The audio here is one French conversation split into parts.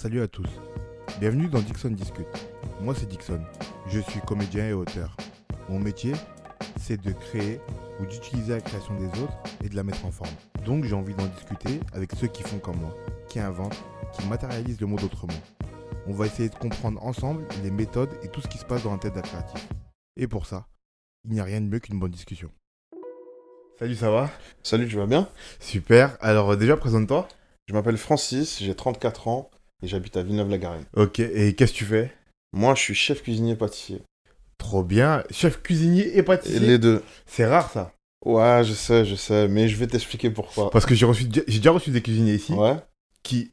Salut à tous. Bienvenue dans Dixon Discute. Moi c'est Dixon. Je suis comédien et auteur. Mon métier, c'est de créer ou d'utiliser la création des autres et de la mettre en forme. Donc j'ai envie d'en discuter avec ceux qui font comme moi, qui inventent, qui matérialisent le monde autrement. On va essayer de comprendre ensemble les méthodes et tout ce qui se passe dans la tête d'un créatif. Et pour ça, il n'y a rien de mieux qu'une bonne discussion. Salut, ça va? Salut, tu vas bien? Super. Alors déjà, présente-toi. Je m'appelle Francis, j'ai 34 ans et j'habite à Villeneuve-la-Garenne. Ok, et qu'est-ce que tu fais? Moi, je suis chef cuisinier pâtissier. Trop bien. Chef cuisinier et Et pâtissier. les deux. C'est rare ça. Ouais, je sais, je sais, mais je vais t'expliquer pourquoi. Parce que j'ai reçu, j'ai déjà reçu des cuisiniers ici Ouais, qui,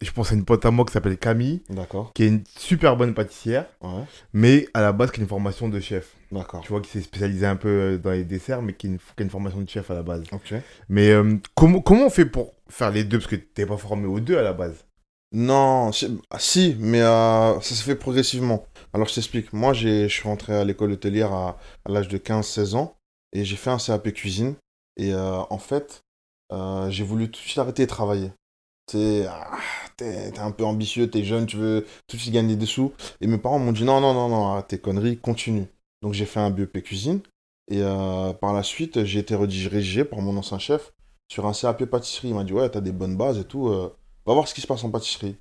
je pense à une pote à moi qui s'appelle Camille, d'accord. qui est une super bonne pâtissière, Ouais, mais à la base qui a une formation de chef. d'accord. Tu vois, qui s'est spécialisée un peu euh, dans les desserts, mais qui a une, qui a une formation de chef à la base. Ok. Mais euh, comment, comment on fait pour faire les deux? Parce que t'es pas formé aux deux à la base. Non, si, ah, mais euh, ça s'est fait progressivement. Alors, je t'explique. Moi, je suis rentré à l'école hôtelière à, l'âge de 15-16 ans et j'ai fait un CAP cuisine. Et euh, en fait, euh, j'ai voulu tout de suite arrêter de travailler. T'es ah, t'es- un peu ambitieux, t'es jeune, tu veux tout de suite gagner des sous. Et mes parents m'ont dit non, non, non, non, tes conneries, continue. Donc, j'ai fait un BEP cuisine. Et par la suite, j'ai été redirigé par mon ancien chef sur un CAP pâtisserie. Il m'a dit ouais, t'as des bonnes bases et tout. Va voir ce qui se passe en pâtisserie.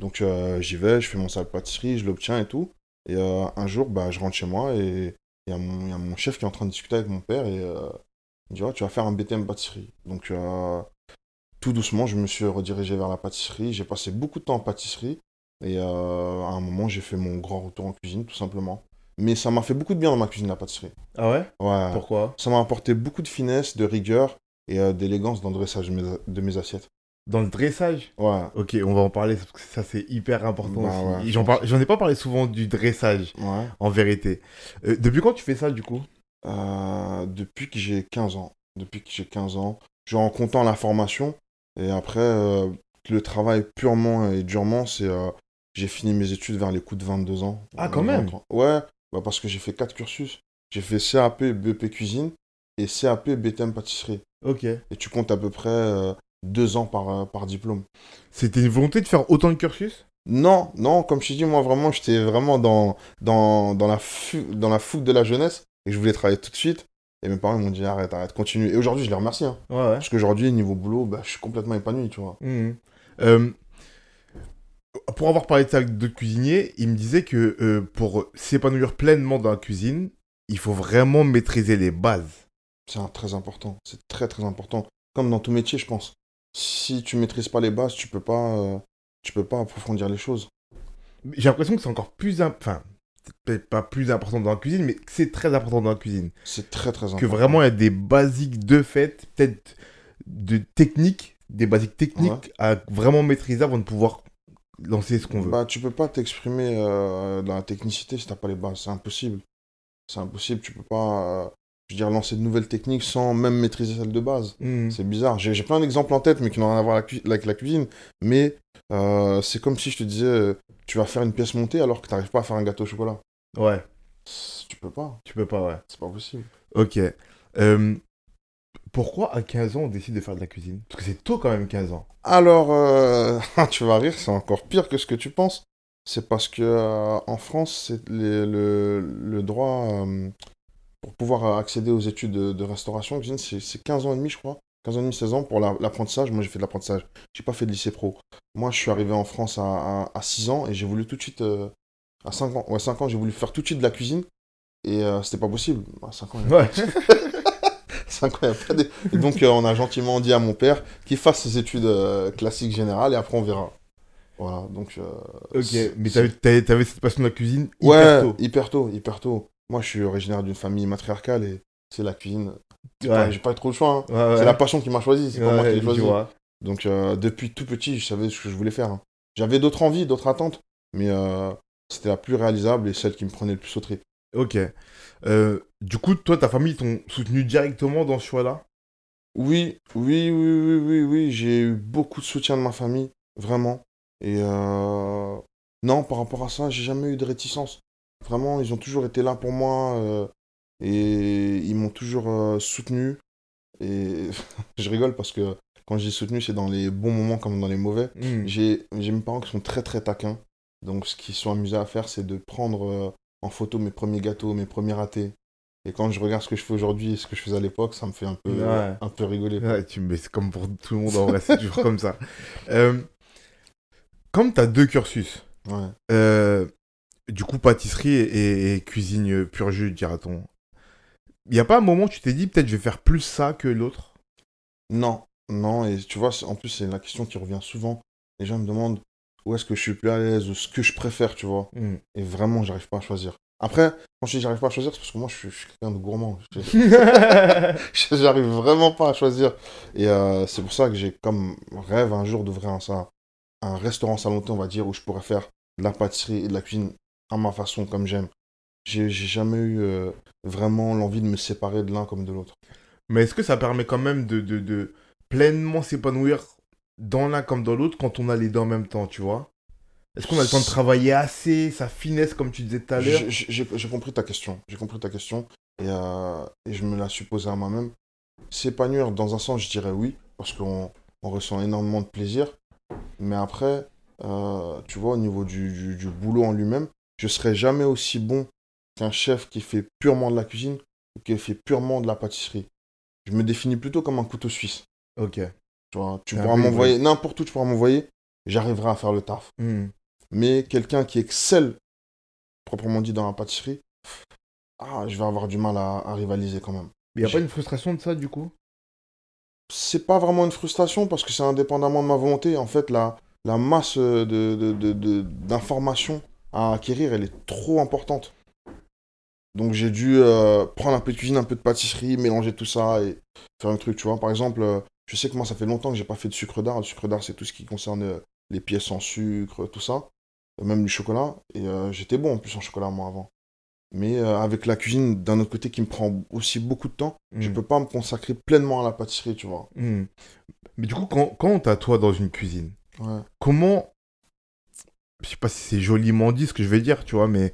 Donc euh, j'y vais, je fais mon sac pâtisserie, je l'obtiens et tout. Et euh, un jour, bah, je rentre chez moi et il y, a mon- il y a mon chef qui est en train de discuter avec mon père et euh, il me dit tu vas faire un BTM pâtisserie. Donc tout doucement, je me suis redirigé vers la pâtisserie. J'ai passé beaucoup de temps en pâtisserie et à un moment, j'ai fait mon grand retour en cuisine, tout simplement. Mais ça m'a fait beaucoup de bien dans ma cuisine, la pâtisserie. Ah ouais? Ouais. Pourquoi? Ça m'a apporté beaucoup de finesse, de rigueur et d'élégance dans le dressage de mes, de mes assiettes. Dans le dressage Ouais. Ok, on va en parler parce que ça c'est hyper important Bah aussi. ouais, J'en ai pas parlé souvent du dressage, Ouais. en vérité. Euh, depuis quand tu fais ça du coup? Euh, depuis que j'ai 15 ans. Depuis que j'ai 15 ans. Genre en comptant la formation. Et après, euh, le travail purement et durement, c'est. j'ai fini mes études vers les coups de 22 ans. Ah, quand même 23. Ouais, bah parce que j'ai fait quatre cursus. J'ai fait CAP, BEP cuisine et CAP, BTM pâtisserie. Ok. Et tu comptes à peu près deux ans par, euh, par diplôme. C'était une volonté de faire autant de cursus? Non, non, comme je t'ai dit, moi vraiment, j'étais vraiment dans, dans, dans, la dans la fougue de la jeunesse et je voulais travailler tout de suite. Et mes parents m'ont dit arrête, arrête, continue. Et aujourd'hui, je les remercie. hein. Ouais, ouais. Parce qu'aujourd'hui, niveau boulot, bah, je suis complètement épanoui, tu vois. Mhm. Euh, pour avoir parlé de ça avec d'autres cuisiniers, ils me disaient que euh, pour s'épanouir pleinement dans la cuisine, il faut vraiment maîtriser les bases. C'est très important. C'est très, très important. Comme dans tout métier, je pense. Si tu maîtrises pas les bases, tu peux pas, euh, tu peux pas approfondir les choses. J'ai l'impression que c'est encore plus... Enfin, peut-être pas plus important dans la cuisine, mais c'est très important dans la cuisine. C'est très, très important. Que vraiment, il y a des basiques de fait, peut-être de techniques, des basiques techniques à vraiment maîtriser avant de pouvoir lancer ce qu'on veut. Bah, tu peux pas t'exprimer euh, dans la technicité si t'as pas les bases. C'est impossible. C'est impossible. Tu peux pas, euh, je veux dire, lancer de nouvelles techniques sans même maîtriser celles de base. Mhm. C'est bizarre. J'ai plein d'exemples en tête, mais qui n'ont rien à voir avec la cu- avec la cuisine. Mais euh, c'est comme si je te disais, euh, tu vas faire une pièce montée alors que tu n'arrives pas à faire un gâteau au chocolat. Ouais, Tu peux pas. tu peux pas, ouais. C'est pas possible. Ok. Euh, pourquoi à 15 ans on décide de faire de la cuisine? Parce que c'est tôt quand même 15 ans. Alors, euh, tu vas rire, c'est encore pire que ce que tu penses. C'est parce que en France, c'est le, le droit pour pouvoir accéder aux études de, de restauration, cuisine, c'est c'est 15 ans et demi, je crois. 15 ans et demi, 16 ans pour la- l'apprentissage. Moi, j'ai fait de l'apprentissage. J'ai pas fait de lycée pro. Moi, je suis arrivé en France à, à, à 6 ans et j'ai voulu tout de suite. euh, à 5 ans, ouais, 5 ans, j'ai voulu faire tout de suite de la cuisine. Et euh, c'était pas possible. À 5 ans, Ouais. 5 ans, il pas de- Et donc, euh, on a gentiment dit à mon père qu'il fasse ses études euh, classiques générales et après, on verra. Voilà, donc. euh, ok. Mais t'avais, cette passion de la cuisine hyper Ouais, tôt. hyper tôt, hyper tôt. Moi, je suis originaire d'une famille matriarcale et c'est la cuisine. Ouais. J'ai pas eu trop le choix. hein. Ouais, ouais. C'est la passion qui m'a choisi, c'est pas moi qui l'ai choisi. Donc, euh, depuis tout petit, je savais ce que je voulais faire. hein. J'avais d'autres envies, d'autres attentes, mais euh, c'était la plus réalisable et celle qui me prenait le plus au trip. Ok. Euh, du coup, toi, ta famille t'ont soutenu directement dans ce choix-là? Oui, oui, oui, oui, oui, oui, j'ai eu beaucoup de soutien de ma famille, vraiment. Et euh, non, par rapport à ça, j'ai jamais eu de réticence. Vraiment, ils ont toujours été là pour moi euh, et ils m'ont toujours euh, soutenu. Et je rigole parce que quand je dis soutenu, c'est dans les bons moments comme dans les mauvais. Hmm. J'ai j'ai mes parents qui sont très très taquins. Donc ce qu'ils sont amusés à faire, c'est de prendre euh, en photo mes premiers gâteaux, mes premiers ratés. Et quand je regarde ce que je fais aujourd'hui et ce que je faisais à l'époque, ça me fait un peu, Ouais. un peu rigoler. Ouais, tu, mais c'est comme pour tout le monde en vrai, c'est toujours comme ça. Euh, comme tu as deux cursus, Ouais. euh, du coup pâtisserie et, et cuisine pur jus, dira-t-on, il n'y a pas un moment où tu t'es dit peut-être je vais faire plus ça que l'autre? Non, non, et tu vois, en plus, c'est la question qui revient souvent. Les gens me demandent où est-ce que je suis plus à l'aise, ou ce que je préfère, tu vois. Hmm. Et vraiment, j'arrive pas à choisir. Après, quand je dis j'arrive pas à choisir, c'est parce que moi, je suis, suis quelqu'un de gourmand. Je- J'arrive vraiment pas à choisir. Et euh, c'est pour ça que j'ai comme rêve un jour d'ouvrir un, un restaurant salonté, on va dire, où je pourrais faire de la pâtisserie et de la cuisine à ma façon, comme j'aime. J'ai jamais eu euh, vraiment l'envie de me séparer de l'un comme de l'autre. Mais est-ce que ça permet quand même de, de, de pleinement s'épanouir dans l'un comme dans l'autre quand on a les deux en même temps, tu vois? Est-ce qu'on a le temps de travailler assez, sa finesse, comme tu disais tout à l'heure? J'ai- compris ta question. J'ai compris ta question. Et, euh, et je me la suis posée à moi-même. S'épanouir, dans un sens, je dirais oui, parce qu'on on ressent énormément de plaisir. Mais après, euh, tu vois, au niveau du, du, du boulot en lui-même, je serai jamais aussi bon qu'un chef qui fait purement de la cuisine ou qui fait purement de la pâtisserie. Je me définis plutôt comme un couteau suisse. Ok. Tu, vois, tu pourras m'envoyer n'importe où, tu pourras m'envoyer, j'arriverai à faire le taf. Hmm. Mais quelqu'un qui excelle, proprement dit, dans la pâtisserie, ah, je vais avoir du mal à, à rivaliser quand même. Il n'y a pas une frustration de ça, du coup? C'est pas vraiment une frustration parce que c'est indépendamment de ma volonté. En fait, la, la masse de, de- de- de- d'informations à acquérir, elle est trop importante. Donc j'ai dû euh, prendre un peu de cuisine, un peu de pâtisserie, mélanger tout ça et faire un truc, tu vois. Par exemple, euh, je sais que moi, ça fait longtemps que j'ai pas fait de sucre d'art. Le sucre d'art, c'est tout ce qui concerne euh, les pièces en sucre, tout ça. Même du chocolat. Et j'étais bon en plus en chocolat, moi, avant. Mais avec la cuisine, d'un autre côté, qui me prend aussi beaucoup de temps, je Hmm. peux pas me consacrer pleinement à la pâtisserie, tu vois. Hmm. Mais du coup, quand, quand t'as toi dans une cuisine, Ouais. comment. Je sais pas si c'est joliment dit ce que je vais dire, tu vois, mais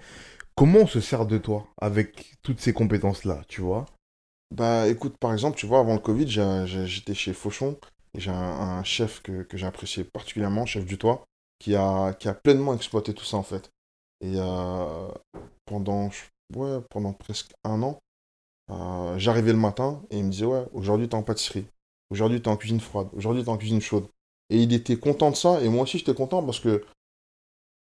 comment on se sert de toi avec toutes ces compétences-là, tu vois? Bah écoute, par exemple, tu vois, avant le Covid, j'étais chez Fauchon et j'ai un, chef que, que j'ai apprécié particulièrement, chef du toit, qui a, qui a pleinement exploité tout ça en fait. Et euh, pendant, ouais, pendant presque un an, euh, j'arrivais le matin et il me disait Ouais, aujourd'hui t'es en pâtisserie, aujourd'hui t'es en cuisine froide, aujourd'hui t'es en cuisine chaude. Et il était content de ça et moi aussi j'étais content parce que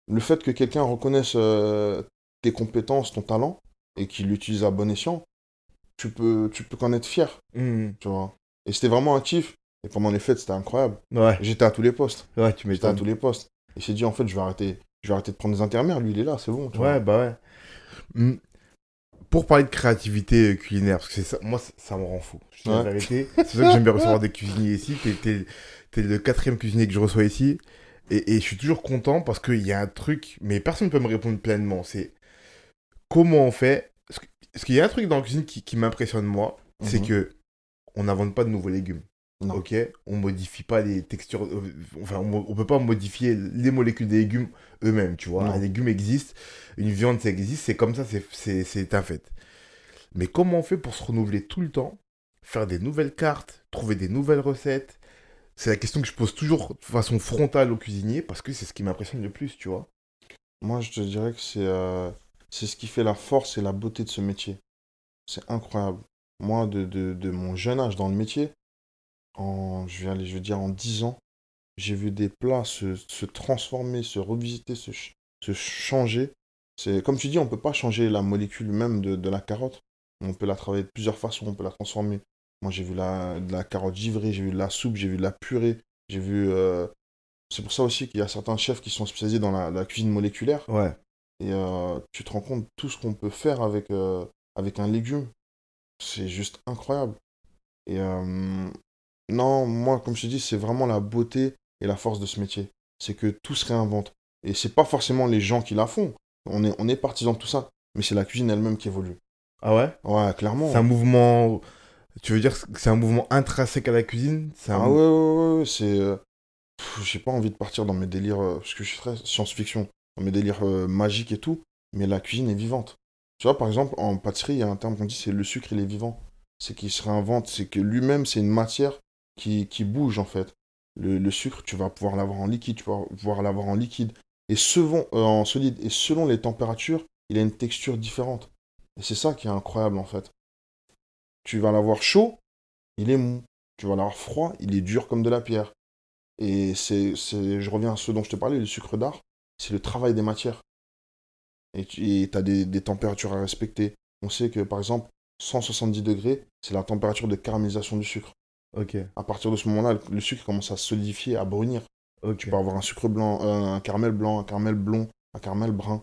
le fait que quelqu'un reconnaisse euh, tes compétences, ton talent et qu'il l'utilise à bon escient, tu peux, tu peux qu'en être fier, Hmm. tu vois. Et c'était vraiment un kiff. Et pendant les fêtes, c'était incroyable. Ouais, J'étais à tous les postes. ouais, tu J'étais à tous les postes. Et s'est dit, en fait, je vais arrêter, je vais arrêter de prendre des intérimaires. Lui, il est là, c'est bon. tu Ouais, vois. bah ouais. Hmm. Pour parler de créativité euh, culinaire, parce que c'est ça, moi, ça, me rend fou. Je dis la Ouais. vérité. C'est ça que j'aime bien recevoir des cuisiniers ici. T'es le quatrième cuisinier que je reçois ici. Et, et je suis toujours content parce qu'il y a un truc, mais personne ne peut me répondre pleinement. C'est comment on fait. Parce qu'il y a un truc dans la cuisine qui, qui m'impressionne, moi, c'est Mhm. que on n'invente pas de nouveaux légumes. Non. Ok? On modifie pas les textures. euh, Enfin, on, on peut pas modifier les molécules des légumes eux-mêmes, tu vois? Non. Un légume existe, une viande, ça existe, c'est comme ça, c'est un fait. Mais comment on fait pour se renouveler tout le temps Faire des nouvelles cartes, trouver des nouvelles recettes C'est la question que je pose toujours de façon frontale aux cuisiniers parce que c'est ce qui m'impressionne le plus, tu vois. Moi, je te dirais que c'est euh, c'est ce qui fait la force et la beauté de ce métier. C'est incroyable. Moi, de, de, de mon jeune âge dans le métier, en, je vais je dire en 10 ans, j'ai vu des plats se, se transformer, se revisiter, se, se changer. C'est comme tu dis, on peut pas changer la molécule même de, de la carotte. On peut la travailler de plusieurs façons, on peut la transformer. Moi, j'ai vu la, de la carotte givrée, j'ai vu de la soupe, j'ai vu de la purée, j'ai vu. euh, C'est pour ça aussi qu'il y a certains chefs qui sont spécialisés dans la, la cuisine moléculaire. Ouais. Et euh, tu te rends compte tout ce qu'on peut faire avec, euh, avec un légume. C'est juste incroyable. Et non, moi, comme je te dis, c'est vraiment la beauté et la force de ce métier. C'est que tout se réinvente. Et c'est pas forcément les gens qui la font. On est, on est partisans de tout ça. Mais c'est la cuisine elle-même qui évolue. Ah ouais? Ouais, clairement. C'est un mouvement. Tu veux dire que c'est un mouvement intrinsèque à la cuisine? C'est un Ah ouais, ouais, ouais, ouais, c'est... euh, J'ai pas envie de partir dans mes délires, euh, parce que je suis très science-fiction, dans mes délires euh, magiques et tout, mais la cuisine est vivante. Tu vois, par exemple, en pâtisserie, il y a un terme qu'on dit, c'est le sucre, il est vivant. C'est qu'il se réinvente, c'est que lui-même, c'est une matière qui, qui bouge en fait. Le, le sucre, tu vas pouvoir l'avoir en liquide, tu vas pouvoir l'avoir en liquide et selon, euh, en solide. Et selon les températures, il a une texture différente. Et c'est ça qui est incroyable en fait. Tu vas l'avoir chaud, il est mou. Tu vas l'avoir froid, il est dur comme de la pierre. Et c'est, c'est, je reviens à ce dont je te parlais, le sucre d'art, c'est le travail des matières. Et tu as des, des, températures à respecter. On sait que par exemple, 170 degrés, c'est la température de caramélisation du sucre. Ok. À partir de ce moment-là, le sucre commence à solidifier, à brunir. Tu peux avoir un sucre blanc, euh, un caramel blanc, un caramel blond, un caramel brun.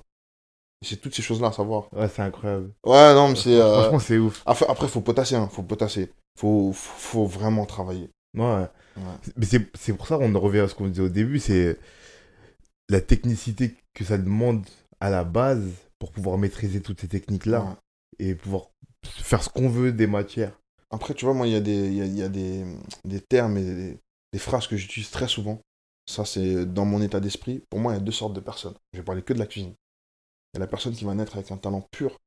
C'est toutes ces choses-là à savoir. Ouais, c'est incroyable. Ouais, non, mais c'est. Euh... Franchement, c'est ouf. Après, après, faut potasser, hein. Faut potasser. Faut, faut, vraiment travailler. Ouais. ouais. Mais c'est pour ça qu'on revient à ce qu'on disait au début, c'est la technicité que ça demande à la base pour pouvoir maîtriser toutes ces techniques-là et pouvoir faire ce qu'on veut des matières. Après, tu vois, moi, il y a des, y a, y a des, des termes et des, des phrases que j'utilise très souvent. Ça, c'est dans mon état d'esprit. Pour moi, il y a deux sortes de personnes. Je vais parler que de la cuisine. Il y a la personne qui va naître avec un talent pur,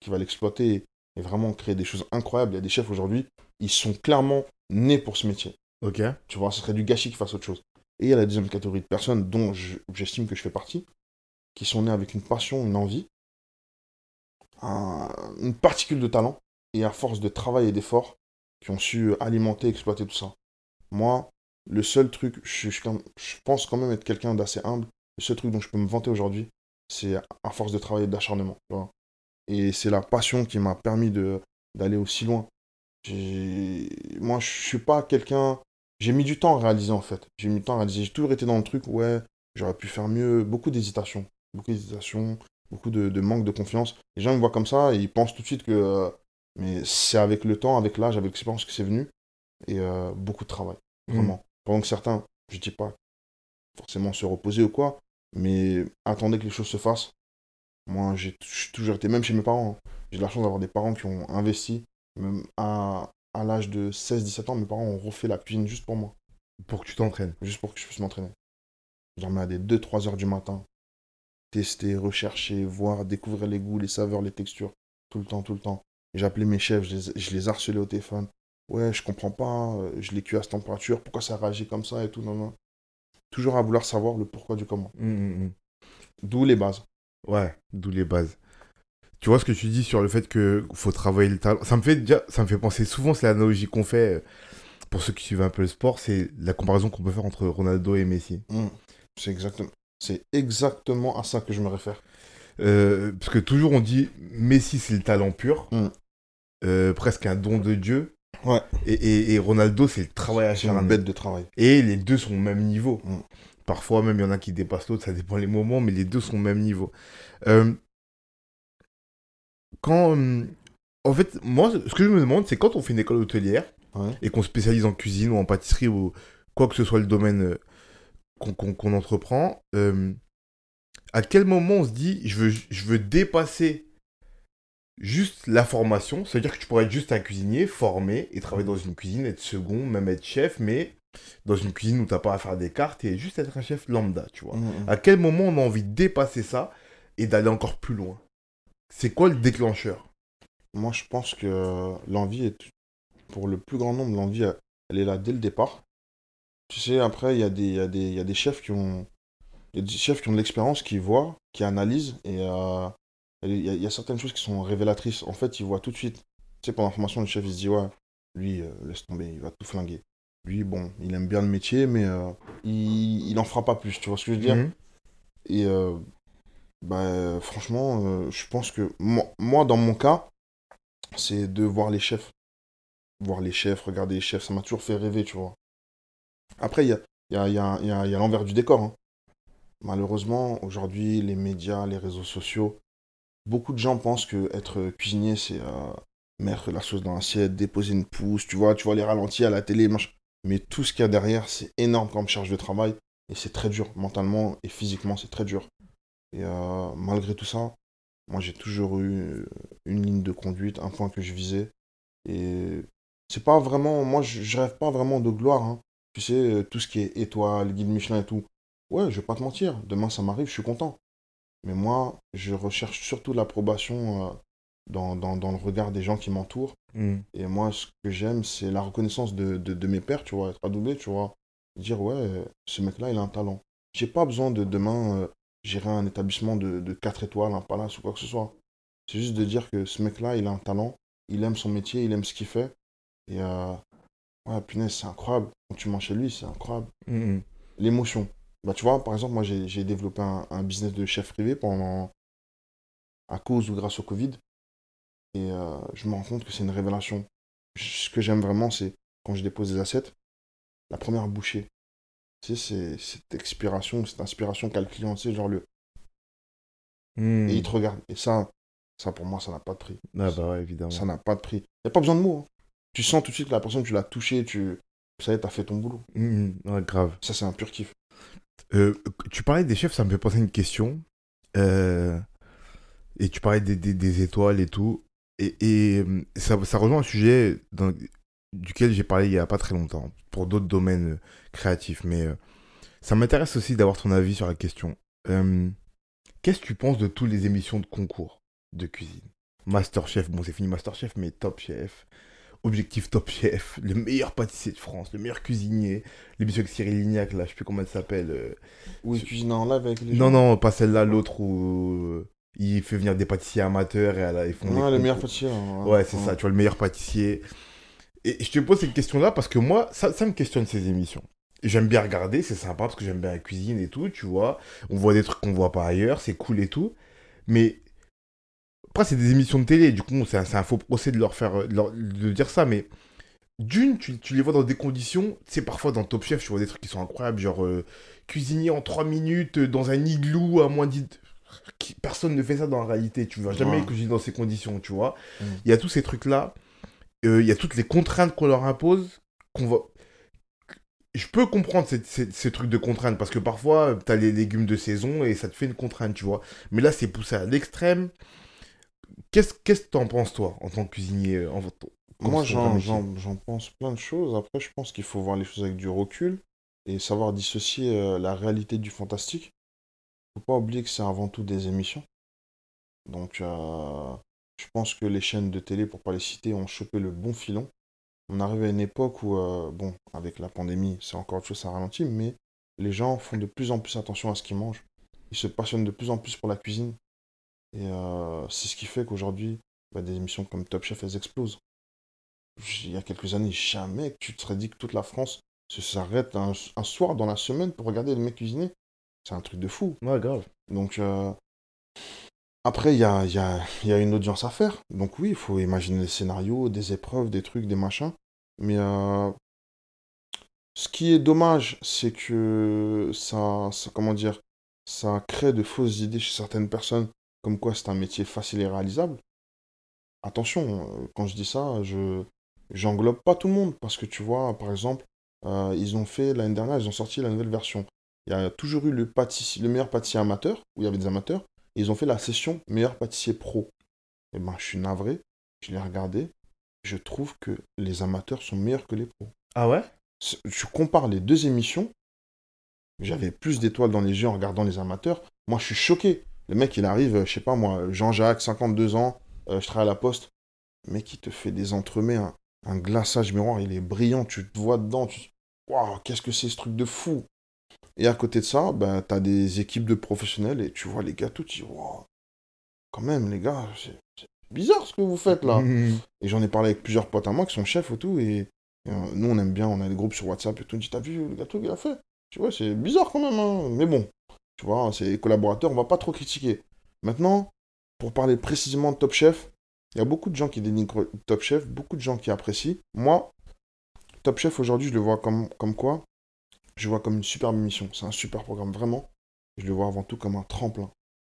qui va l'exploiter et vraiment créer des choses incroyables. Il y a des chefs aujourd'hui, ils sont clairement nés pour ce métier. Ok. Tu vois, ce serait du gâchis qu'ils fassent autre chose. Et il y a la deuxième catégorie de personnes dont j'estime que je fais partie, qui sont nés avec une passion, une envie, un, une particule de talent, et à force de travail et d'effort, qui ont su alimenter, exploiter tout ça. Moi, le seul truc, je, je, je pense quand même être quelqu'un d'assez humble. Le seul truc dont je peux me vanter aujourd'hui, c'est à force de travail et d'acharnement. Et c'est la passion qui m'a permis d'aller aussi loin. Moi, je suis pas quelqu'un. J'ai mis du temps à réaliser en fait. J'ai mis du temps à réaliser. J'ai toujours été dans le truc, ouais, j'aurais pu faire mieux. Beaucoup d'hésitation. Beaucoup d'hésitation. Beaucoup de, de, manque de confiance. Les gens me voient comme ça et ils pensent tout de suite que. Euh, mais c'est avec le temps, avec l'âge, avec l'expérience que c'est venu. Et euh, beaucoup de travail. Mmh. Vraiment. Pendant que certains, je dis pas forcément se reposer ou quoi, mais attendez que les choses se fassent. Moi, j'ai toujours été, même chez mes parents, hein. j'ai la chance d'avoir des parents qui ont investi. Même à, à l'âge de 16-17 ans, mes parents ont refait la cuisine juste pour moi. Pour que tu t'entraînes Juste pour que je puisse m'entraîner. J'en à des 2-3 heures du matin. Tester, rechercher, voir, découvrir les goûts, les saveurs, les textures. Tout le temps, tout le temps. J'appelais mes chefs, je les, je les harcelais au téléphone ouais, je comprends pas, euh, je l'ai cuit à cette température, pourquoi ça réagit comme ça et tout, non, non. Toujours à vouloir savoir le pourquoi du comment. Mmh, mmh, mmh. D'où les bases. Ouais, d'où les bases. Tu vois ce que tu dis sur le fait qu'il faut travailler le talent? Ça me fait déjà, ça me fait penser souvent, c'est l'analogie qu'on fait euh, pour ceux qui suivent un peu le sport, c'est la comparaison qu'on peut faire entre Ronaldo et Messi. C'est exactement, c'est exactement à ça que je me réfère. Euh, parce que toujours on dit Messi c'est le talent pur, euh, presque un don de Dieu. Ouais. Et, et, Ronaldo, c'est le travail acharné. C'est une bête de travail. Et les deux sont au même niveau. Mm. Parfois, même, il y en a qui dépassent l'autre, ça dépend les moments, mais les deux sont au même niveau. Euh, quand. Euh, en fait, moi, ce que je me demande, c'est quand on fait une école hôtelière et qu'on spécialise en cuisine ou en pâtisserie ou quoi que ce soit le domaine euh, qu'on entreprend, à quel moment on se dit je veux, je veux dépasser juste la formation, c'est-à-dire que tu pourrais être juste un cuisinier formé et travailler dans une cuisine, être second, même être chef, mais dans une cuisine où tu n'as pas à faire des cartes et juste être un chef lambda, tu vois. Mmh, mmh. À quel moment on a envie de dépasser ça et d'aller encore plus loin? C'est quoi le déclencheur? Moi, je pense que l'envie est, pour le plus grand nombre, l'envie, elle est là dès le départ. Tu sais, après, il y, a des, y, a des, y a des chefs qui ont... Y a des chefs qui ont de l'expérience, qui voient, qui analysent, et euh, il y, a certaines choses qui sont révélatrices. En fait, il voit tout de suite. Tu sais, pendant la formation, le chef, il se dit, ouais, lui, euh, laisse tomber, il va tout flinguer. Lui, bon, il aime bien le métier, mais euh, il, il en fera pas plus, tu vois ce que je veux dire? Mhm. Et euh, bah, franchement, je pense que moi, moi, dans mon cas, c'est de voir les chefs. Voir les chefs, regarder les chefs, ça m'a toujours fait rêver, tu vois. Après, il y a, y a, y a, y a l'envers du décor. Hein. Malheureusement, aujourd'hui, les médias, les réseaux sociaux, Beaucoup de gens pensent que être cuisinier, c'est euh, mettre la sauce dans l'assiette, déposer une pousse, tu vois, tu vois les ralentis à la télé, mais tout ce qu'il y a derrière, c'est énorme comme charge de travail et c'est très dur mentalement et physiquement, c'est très dur. Et euh, malgré tout ça, moi j'ai toujours eu une ligne de conduite, un point que je visais. Et c'est pas vraiment, moi je, rêve pas vraiment de gloire. Hein. Tu sais, tout ce qui est étoile, guide Michelin et tout. Ouais, je vais pas te mentir, demain ça m'arrive, je suis content. Mais moi, je recherche surtout l'approbation euh, dans, dans, dans, le regard des gens qui m'entourent Mm. Et moi, ce que j'aime, c'est la reconnaissance de, de, de mes pères, tu vois, être adoubé, tu vois. Dire, ouais, ce mec-là, il a un talent. J'ai pas besoin de demain euh, gérer un établissement de, de 4 étoiles, un palace ou quoi que ce soit. C'est juste de dire que ce mec-là, il a un talent, il aime son métier, il aime ce qu'il fait. Et, euh, ouais, punaise, c'est incroyable. Quand tu manges chez lui, c'est incroyable. Mm, mm. L'émotion. Bah, tu vois, par exemple, moi, j'ai développé un, un business de chef privé pendant. à cause ou grâce au Covid. Et euh, je me rends compte que c'est une révélation. Ce que j'aime vraiment, c'est quand je dépose des assiettes, la première bouchée. Tu sais, c'est cette expiration, cette inspiration qu'a le client, tu sais, genre le. Mm. Et il te regarde. Et ça, ça pour moi, ça n'a pas de prix. Ah bah ouais, évidemment. Ça n'a pas de prix. Il n'y a pas besoin de mots. hein. Tu sens tout de suite que la personne, tu l'as touchée, tu. Ça y est, t'as fait ton boulot. Mm, mm. Ouais, grave. Ça, c'est un pur kiff. Euh, tu parlais des chefs, ça me fait penser à une question. Euh, et tu parlais des, étoiles et tout. Et, euh, ça, rejoint un sujet duquel j'ai parlé il y a pas très longtemps, pour d'autres domaines créatifs. Mais ça m'intéresse aussi d'avoir ton avis sur la question. Qu'est-ce que tu penses de toutes les émissions de concours de cuisine? Masterchef, bon c'est fini Masterchef, mais Top Chef, Objectif Top Chef, le meilleur pâtissier de France, le meilleur cuisinier, l'émission avec Cyril Lignac, là, je sais plus comment elle s'appelle. euh, Oui, cuisiner en live avec les non, gens. non, pas celle-là, l'autre où euh, il fait venir des pâtissiers amateurs et à la- ils font Ouais, le meilleur pâtissier. hein, Ouais, c'est ça, tu vois, le meilleur pâtissier. Et je te pose cette question-là parce que moi, ça, ça me questionne ces émissions. J'aime bien regarder, c'est sympa parce que j'aime bien la cuisine et tout, tu vois. On voit des trucs qu'on voit pas ailleurs, c'est cool et tout. Mais après, c'est des émissions de télé, du coup, c'est un, c'est un faux procès de leur faire de, leur- de dire ça. Mais d'une, tu, tu les vois dans des conditions, tu sais, parfois dans Top Chef, tu vois des trucs qui sont incroyables, genre euh, cuisinier en 3 minutes euh, dans un igloo à moins 10. Qui- Personne ne fait ça dans la réalité, tu vois. Jamais cuisiner dans ces conditions, tu vois. Mm. Il y a tous ces trucs-là. Euh, Il y a toutes les contraintes qu'on leur impose. qu'on va... Je peux comprendre ces, ces- ces trucs de contraintes parce que parfois, tu as les légumes de saison et ça te fait une contrainte, tu vois. Mais là, c'est poussé à l'extrême. Qu'est-ce que t'en penses, toi, en tant que cuisinier euh, en... Moi, j'en, pense plein de choses. Après, je pense qu'il faut voir les choses avec du recul et savoir dissocier euh, la réalité du fantastique. Faut pas oublier que c'est avant tout des émissions. Donc, euh, je pense que les chaînes de télé, pour pas les citer, ont chopé le bon filon. On arrive à une époque où, euh, bon, avec la pandémie, c'est encore autre chose, ça ralentit, mais les gens font de plus en plus attention à ce qu'ils mangent. Ils se passionnent de plus en plus pour la cuisine. Et euh, c'est ce qui fait qu'aujourd'hui, bah, des émissions comme Top Chef, elles explosent il y a quelques années, jamais que tu te serais dit que toute la France se s'arrête un, un soir dans la semaine pour regarder le mec cuisiner. C'est un truc de fou. Ouais, grave. Donc, euh, après, il y a, il y, a, y a une audience à faire. Donc, oui, il faut imaginer des scénarios, des épreuves, des trucs, des machins. Mais euh, ce qui est dommage, c'est que ça, ça, comment dire, ça crée de fausses idées chez certaines personnes, comme quoi c'est un métier facile et réalisable. Attention, euh, quand je dis ça, je j'englobe pas tout le monde parce que tu vois, par exemple, euh, ils ont fait l'année dernière, ils ont sorti la nouvelle version. Il y a toujours eu le, pâtissier, le meilleur pâtissier amateur, où il y avait des amateurs, et ils ont fait la session meilleur pâtissier pro. Et ben, je suis navré, je l'ai regardé, je trouve que les amateurs sont meilleurs que les pros. Ah ouais? Je compare les deux émissions, j'avais plus d'étoiles dans les yeux en regardant les amateurs. Moi, je suis choqué. Le mec, il arrive, euh, je sais pas moi, Jean-Jacques, 52 ans, euh, je travaille à la poste. Le mec, il te fait des entremets, un, un glaçage miroir, il est brillant, tu te vois dedans, tu Waouh, qu'est-ce que c'est ce truc de fou Et à côté de ça, ben, t'as des équipes de professionnels et tu vois les gars tout, tu dis, waouh, quand même, les gars, c'est bizarre ce que vous faites là. Et j'en ai parlé avec plusieurs potes à moi qui sont chefs et tout. Et, et, euh, nous, on aime bien, on a des groupes sur WhatsApp et tout. On dit, t'as vu le gâteau qu'il a fait? Tu vois, c'est bizarre quand même. hein. Mais bon, tu vois, c'est les collaborateurs, on va pas trop critiquer. Maintenant, pour parler précisément de Top Chef, il y a beaucoup de gens qui dénigrent Top Chef, beaucoup de gens qui apprécient. Moi, Top Chef, aujourd'hui, je le vois comme, comme quoi? Je le vois comme une superbe émission. C'est un super programme, vraiment. Je le vois avant tout comme un tremplin.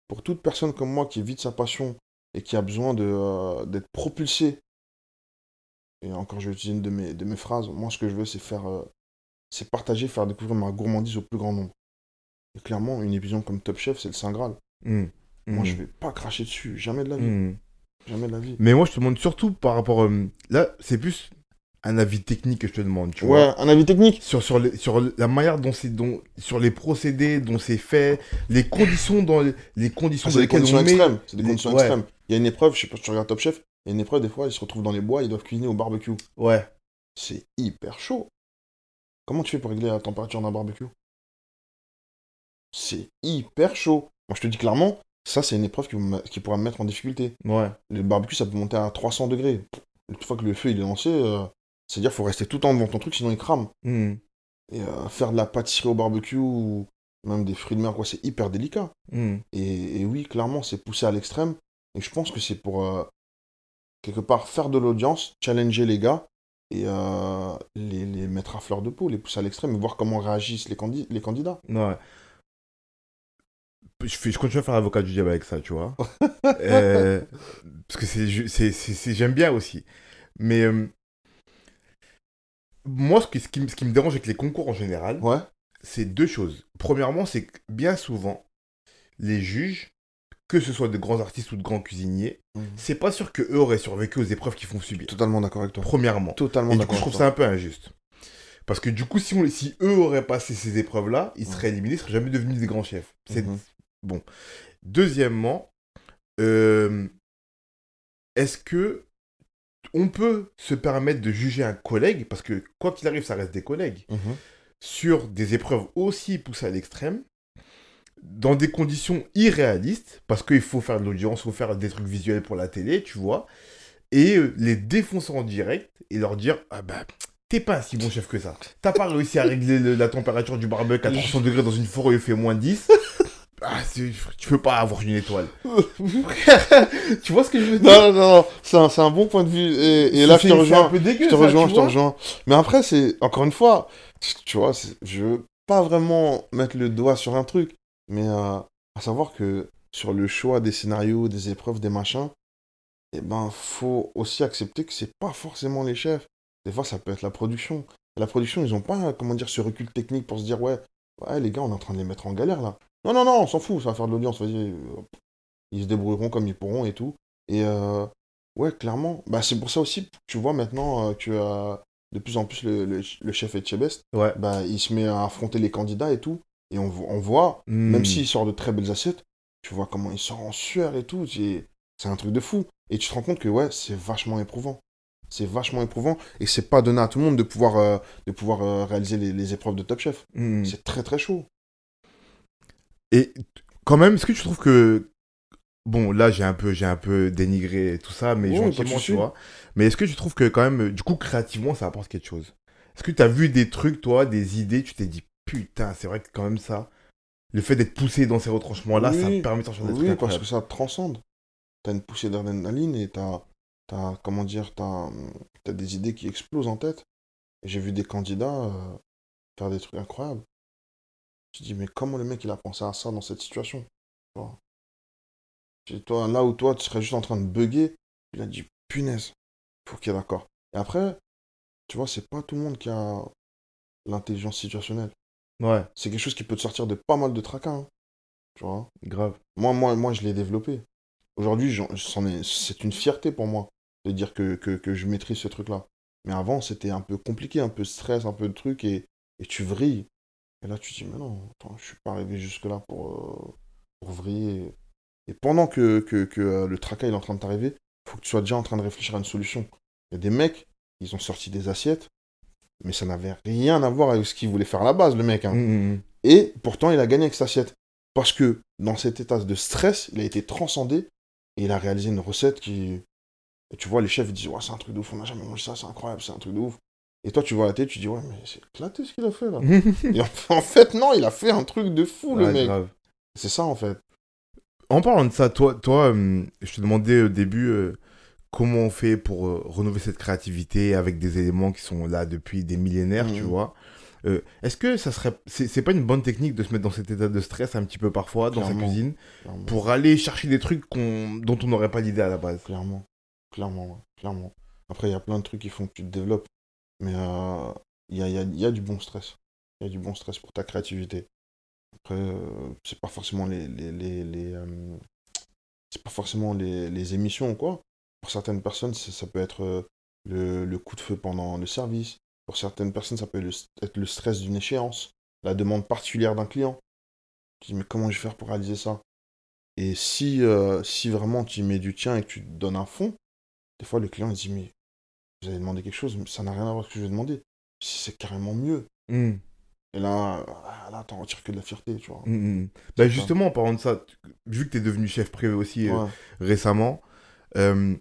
Pour toute personne comme moi qui vit de sa passion et qui a besoin euh, d'être propulsé. Et encore, je vais utiliser une de mes, de mes phrases. Moi, ce que je veux, c'est faire, euh, c'est partager, faire découvrir ma gourmandise au plus grand nombre. Et clairement, une émission comme Top Chef, c'est le Saint Graal. Mhm. Moi, Mhm. je vais pas cracher dessus, jamais de la vie. Mhm. Jamais de la vie. Mais moi, je te demande surtout par rapport. euh, là, c'est plus un avis technique que je te demande, tu Ouais, vois. un avis technique Sur, sur, les- sur la manière dont c'est. Dont, sur les procédés dont c'est fait, les conditions dans les, les conditions Ah, dans des lesquelles conditions on met. extrêmes. C'est des les- conditions ouais. extrêmes. Il y a une épreuve, je sais pas si tu regardes Top Chef, Et une épreuve, des fois, ils se retrouvent dans les bois, ils doivent cuisiner au barbecue. Ouais. C'est hyper chaud. Comment tu fais pour régler la température d'un barbecue? C'est hyper chaud. Moi, je te dis clairement, ça, c'est une épreuve qui, qui pourra me mettre en difficulté. Ouais. Le barbecue, ça peut monter à 300 degrés. Une fois que le feu il est lancé, euh, c'est-à-dire faut rester tout le temps devant ton truc, sinon il crame. Hmm. Et euh, faire de la pâtisserie au barbecue ou même des fruits de mer, quoi, c'est hyper délicat. Hmm. Et, et oui, clairement, c'est poussé à l'extrême. Et je pense que c'est pour, euh, quelque part, faire de l'audience, challenger les gars et les, les mettre à fleur de peau, les pousser à l'extrême et voir comment réagissent les, les candidats. Ouais. Je, fais, je continue à faire l'avocat du diable avec ça, tu vois. Euh, parce que c'est, j'aime bien aussi. Mais euh, moi, ce qui, ce, qui, me- ce qui me dérange avec les concours en général, Ouais, c'est deux choses. Premièrement, c'est que bien souvent, les juges, que ce soit de grands artistes ou de grands cuisiniers, Mhm. c'est pas sûr que eux auraient survécu aux épreuves qu'ils font subir. totalement d'accord avec toi. Premièrement. Totalement Et du coup, je trouve ça un peu injuste. Parce que du coup, si, on, si eux auraient passé ces épreuves-là, ils seraient éliminés, ils seraient jamais devenus des grands chefs. C'est Mhm. Bon. Deuxièmement, euh, est-ce que on peut se permettre de juger un collègue, parce que quoi qu'il arrive, ça reste des collègues, Mhm. sur des épreuves aussi poussées à l'extrême, dans des conditions irréalistes, parce qu'il faut faire de l'audience, il faut faire des trucs visuels pour la télé, tu vois, et euh, les défoncer en direct et leur dire Ah bah, t'es pas un si bon chef que ça. T'as pas réussi à régler le- la température du barbecue à 300 degrés dans une forêt où il fait moins 10. Ah, tu peux pas avoir une étoile. tu vois ce que je veux dire? Non, non, non, non, c'est un, c'est un bon point de vue. Et, et là, je te rejoins. un peu dégueu, Je te ça, rejoins, tu je te rejoins. Mais après, c'est encore une fois, tu vois, je veux pas vraiment mettre le doigt sur un truc, mais euh, à savoir que sur le choix des scénarios, des épreuves, des machins, eh ben, faut aussi accepter que c'est pas forcément les chefs. Des fois, ça peut être la production. Et la production, ils ont pas, comment dire, ce recul technique pour se dire, ouais, ouais, les gars, on est en train de les mettre en galère là. Non, non, non, on s'en fout, ça va faire de l'audience, vas-y. Ils se débrouilleront comme ils pourront et tout. Et euh, ouais, clairement, bah, c'est pour ça aussi, tu vois maintenant euh, que euh, de plus en plus le, le, le chef Etchebest, Ouais. bah, il se met à affronter les candidats et tout. Et on, vo- on voit, Hmm. même s'il sort de très belles assiettes, tu vois comment il sort en sueur et tout. C'est un truc de fou. Et tu te rends compte que ouais, c'est vachement éprouvant. C'est vachement éprouvant. Et c'est pas donné à tout le monde de pouvoir, euh, de pouvoir euh, réaliser les, les épreuves de Top Chef. Hmm. C'est très très chaud. Et quand même, est-ce que tu trouves que bon, là j'ai un peu j'ai un peu dénigré tout ça, mais gentiment, tu vois. Mais est-ce que tu trouves que quand même, du coup, créativement, ça apporte quelque chose? Est-ce que tu as vu des trucs, toi, des idées, tu t'es dit putain, c'est vrai que quand même ça, le fait d'être poussé dans ces retranchements-là, ça Oui. permet de sortir des Oui, trucs parce que ça te transcende. T'as une poussée d'adrénaline et t'as, t'as, comment dire, t'as, t'as des idées qui explosent en tête. J'ai vu des candidats euh, faire des trucs incroyables. Je dis, mais comment le mec il a pensé à ça dans cette situation toi, Là où toi tu serais juste en train de bugger, il a dit, punaise, faut qu'il est d'accord. Et après, tu vois, c'est pas tout le monde qui a l'intelligence situationnelle. Ouais, C'est quelque chose qui peut te sortir de pas mal de tracas. hein. Tu vois? Grave. moi, moi, moi, je l'ai développé. Aujourd'hui, c'est une fierté pour moi de dire que, que, que je maîtrise ce truc-là. Mais avant, c'était un peu compliqué, un peu stress, un peu de truc, et, et tu vrilles. Et là, tu te dis, mais non, attends, je suis pas arrivé jusque-là pour, euh, pour vriller. Et pendant que, que, que euh, le tracas il est en train de t'arriver, il faut que tu sois déjà en train de réfléchir à une solution. Il y a des mecs, ils ont sorti des assiettes, mais ça n'avait rien à voir avec ce qu'ils voulaient faire à la base, le mec. hein. Hmm, hmm, Et pourtant, il a gagné avec cette assiette. Parce que dans cet état de stress, il a été transcendé et il a réalisé une recette qui. Et tu vois, les chefs ils disent Ouais, c'est un truc de ouf, on n'a jamais mangé ça, c'est incroyable, c'est un truc de ouf. Et toi, tu vois la tête, tu dis Ouais, mais c'est éclaté ce qu'il a fait là. et en, fait, non, il a fait un truc de fou, le mec. C'est ça, en fait. En parlant de ça, toi, toi hum, je te demandais au début euh, comment on fait pour euh, renouveler cette créativité avec des éléments qui sont là depuis des millénaires, tu Mhm. vois. Euh, Est-ce que ça serait. C'est c'est pas une bonne technique de se mettre dans cet état de stress un petit peu parfois, dans sa cuisine, Clairement, pour aller chercher des trucs dont on n'aurait pas l'idée à la base? Clairement. Clairement, ouais, clairement. Après, il y a plein de trucs qui font que tu te développes. Mais euh, il y, a, y a- y a du bon stress. Il y a du bon stress pour ta créativité. Après, euh, c'est pas forcément les. les, les, euh, c'est pas forcément les, les émissions ou quoi. Pour certaines personnes, ça peut être euh, le, le coup de feu pendant le service. Pour certaines personnes, ça peut être le, stress d'une échéance, la demande particulière d'un client. Tu dis, mais comment je vais faire pour réaliser ça? Et si, euh, si vraiment tu mets du tien et que tu te donnes un fond, Des fois, le client, il dit, mais vous avez demandé quelque chose, mais ça n'a rien à voir avec ce que je vais demander. Si c'est carrément mieux. Hmm. Et là, ah, là t'en retires que de la fierté, tu vois. Hmm. Bah, justement, en parlant de ça, vu que tu es devenu chef privé aussi euh, récemment, euh,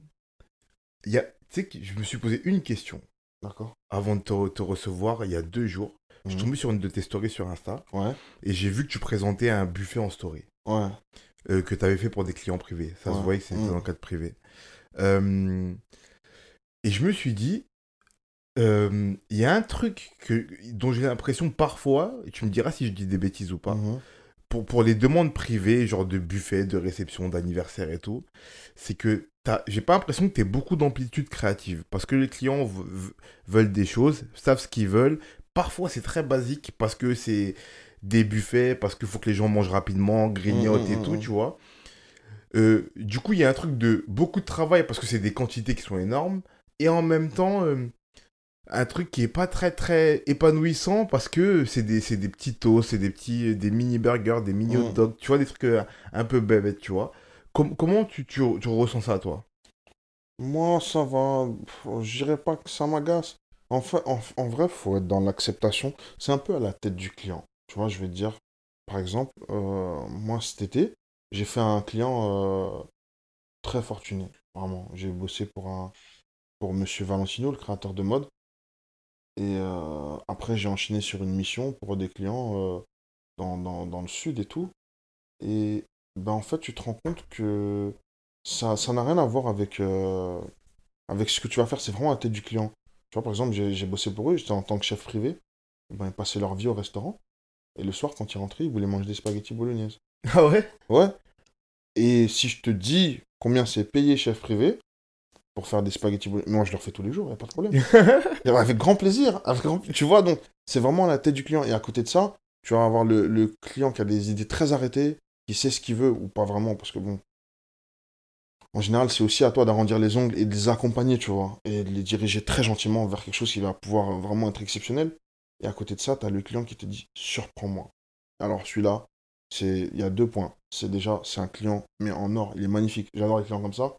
il y a, tu sais, que je me suis posé une question D'accord. avant de te, re- te recevoir il y a deux jours. Je suis Mhm. tombé sur une de tes stories sur Insta Ouais. et j'ai vu que tu présentais un buffet en story Ouais. euh, que tu avais fait pour des clients privés. Ça se voyait que c'était Mhm. dans le cadre privé. Euh, et je me suis dit, euh, il y a un truc que, dont j'ai l'impression parfois, et tu me diras si je dis des bêtises ou pas, Mhm. pour, pour les demandes privées, genre de buffet, de réception, d'anniversaire et tout, c'est que t'as- j'ai pas l'impression que tu aies beaucoup d'amplitude créative. Parce que les clients veulent des choses, savent ce qu'ils veulent. Parfois, c'est très basique parce que c'est des buffets, parce qu'il faut que les gens mangent rapidement, grignotent et mm, tout, mm. tu vois. Euh, du coup, il y a un truc de beaucoup de travail parce que c'est des quantités qui sont énormes. Et en même temps, euh, un truc qui est pas très très épanouissant parce que c'est des, des petits toasts, c'est des petits des mini burgers, des mini hot Mm. dogs, tu vois, des trucs euh, un peu bébêtes, tu vois. Com- comment tu, tu, tu ressens ça, toi? Moi, ça va. Je dirais pas que ça m'agace. En, fait, en, en vrai, faut être dans l'acceptation. C'est un peu à la tête du client. Tu vois, je vais te dire, par exemple, euh, moi cet été, j'ai fait un client euh, très fortuné. Vraiment. J'ai bossé pour un pour Monsieur Valentino, le créateur de mode. Et euh, après, j'ai enchaîné sur une mission pour des clients euh, dans, dans, dans le sud et tout. Et ben, en fait, tu te rends compte que ça ça n'a rien à voir avec, euh, avec ce que tu vas faire. C'est vraiment à la tête du client. Tu vois, par exemple, j'ai j'ai bossé pour eux, j'étais en tant que chef privé. Ben, ils passaient leur vie au restaurant. Et le soir, quand ils rentraient, ils voulaient manger des spaghettis bolognaises. Ah ouais? Ouais. Et si je te dis combien c'est payé chef privé pour faire des spaghettis bolognaises, moi je leur fais tous les jours, y a pas de problème. Et avec grand plaisir. avec grand- Tu vois, donc c'est vraiment à la tête du client. Et à côté de ça, tu vas avoir le, le client qui a des idées très arrêtées, qui sait ce qu'il veut ou pas vraiment, parce que bon. En général, c'est aussi à toi d'arrondir les ongles et de les accompagner, tu vois, et de les diriger très gentiment vers quelque chose qui va pouvoir vraiment être exceptionnel. Et à côté de ça, tu as le client qui te dit surprends-moi. Alors celui-là, c'est il y a deux points. C'est déjà, c'est un client, mais en or, il est magnifique. J'adore les clients comme ça.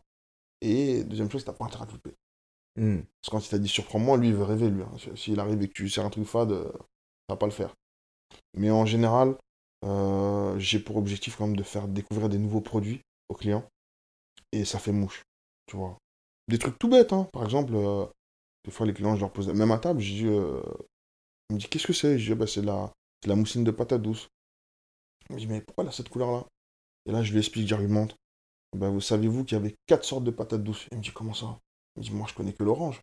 Et deuxième chose, t'as pas intérêt à te louper. Hmm. Parce que quand il t'a dit surprends-moi, lui, il veut rêver, lui. hein. S'il arrive et que tu sers un truc fade, euh, ça va pas le faire. Mais en général, euh, j'ai pour objectif quand même de faire découvrir des nouveaux produits aux clients. Et ça fait mouche, tu vois. Des trucs tout bêtes, hein. Par exemple, euh, des fois, les clients, je leur pose... Même à table, je dis... euh, me dit, qu'est-ce que c'est? Je dis, bah, c'est la... la moussine de patate douce. Il me dit, mais pourquoi elle a cette couleur-là? Et là, je lui explique, j'argumente. Ben, vous savez-vous qu'il y avait quatre sortes de patates douces? Il me dit, comment ça? Il me dit, moi, je connais que l'orange.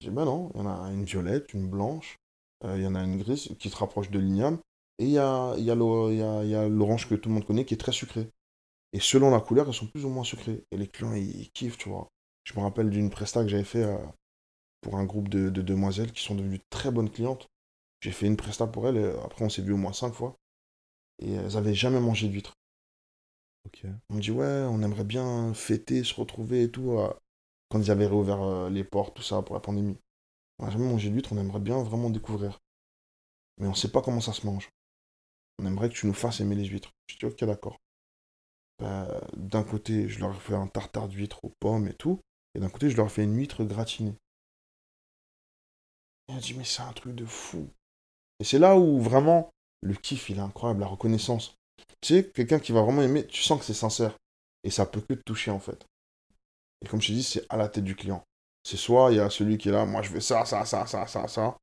Je dis, ben non, il y en a une violette, une blanche, euh, il y en a une grise qui se rapproche de l'igname, et il y a, l'orange que tout le monde connaît qui est très sucré. Et selon la couleur, elles sont plus ou moins sucrées. Et les clients, ils, kiffent, tu vois. Je me rappelle d'une presta que j'avais fait euh, pour un groupe de, de demoiselles qui sont devenues très bonnes clientes. J'ai fait une presta pour elles, et après on s'est vu au moins cinq fois. Et elles avaient jamais mangé d'huîtres. On me dit, ouais, on aimerait bien fêter, se retrouver et tout. euh, quand ils avaient réouvert euh, les portes, tout ça, pour la pandémie. On n'a jamais mangé d'huîtres, on aimerait bien vraiment découvrir. Mais on sait pas comment ça se mange. On aimerait que tu nous fasses aimer les huîtres. Je dis, ok, d'accord. Ben, d'un côté, je leur ai fait un tartare d'huîtres aux pommes et tout. Et d'un côté, je leur ai fait une huître gratinée. Et elle dit, mais c'est un truc de fou. Et c'est là où vraiment le kiff, il est incroyable, la reconnaissance. Tu sais, quelqu'un qui va vraiment aimer, tu sens que c'est sincère. Et ça peut que te toucher en fait. Et comme je te dis, c'est à la tête du client. C'est soit il y a celui qui est là, moi je veux ça, ça, ça, ça, ça, ça.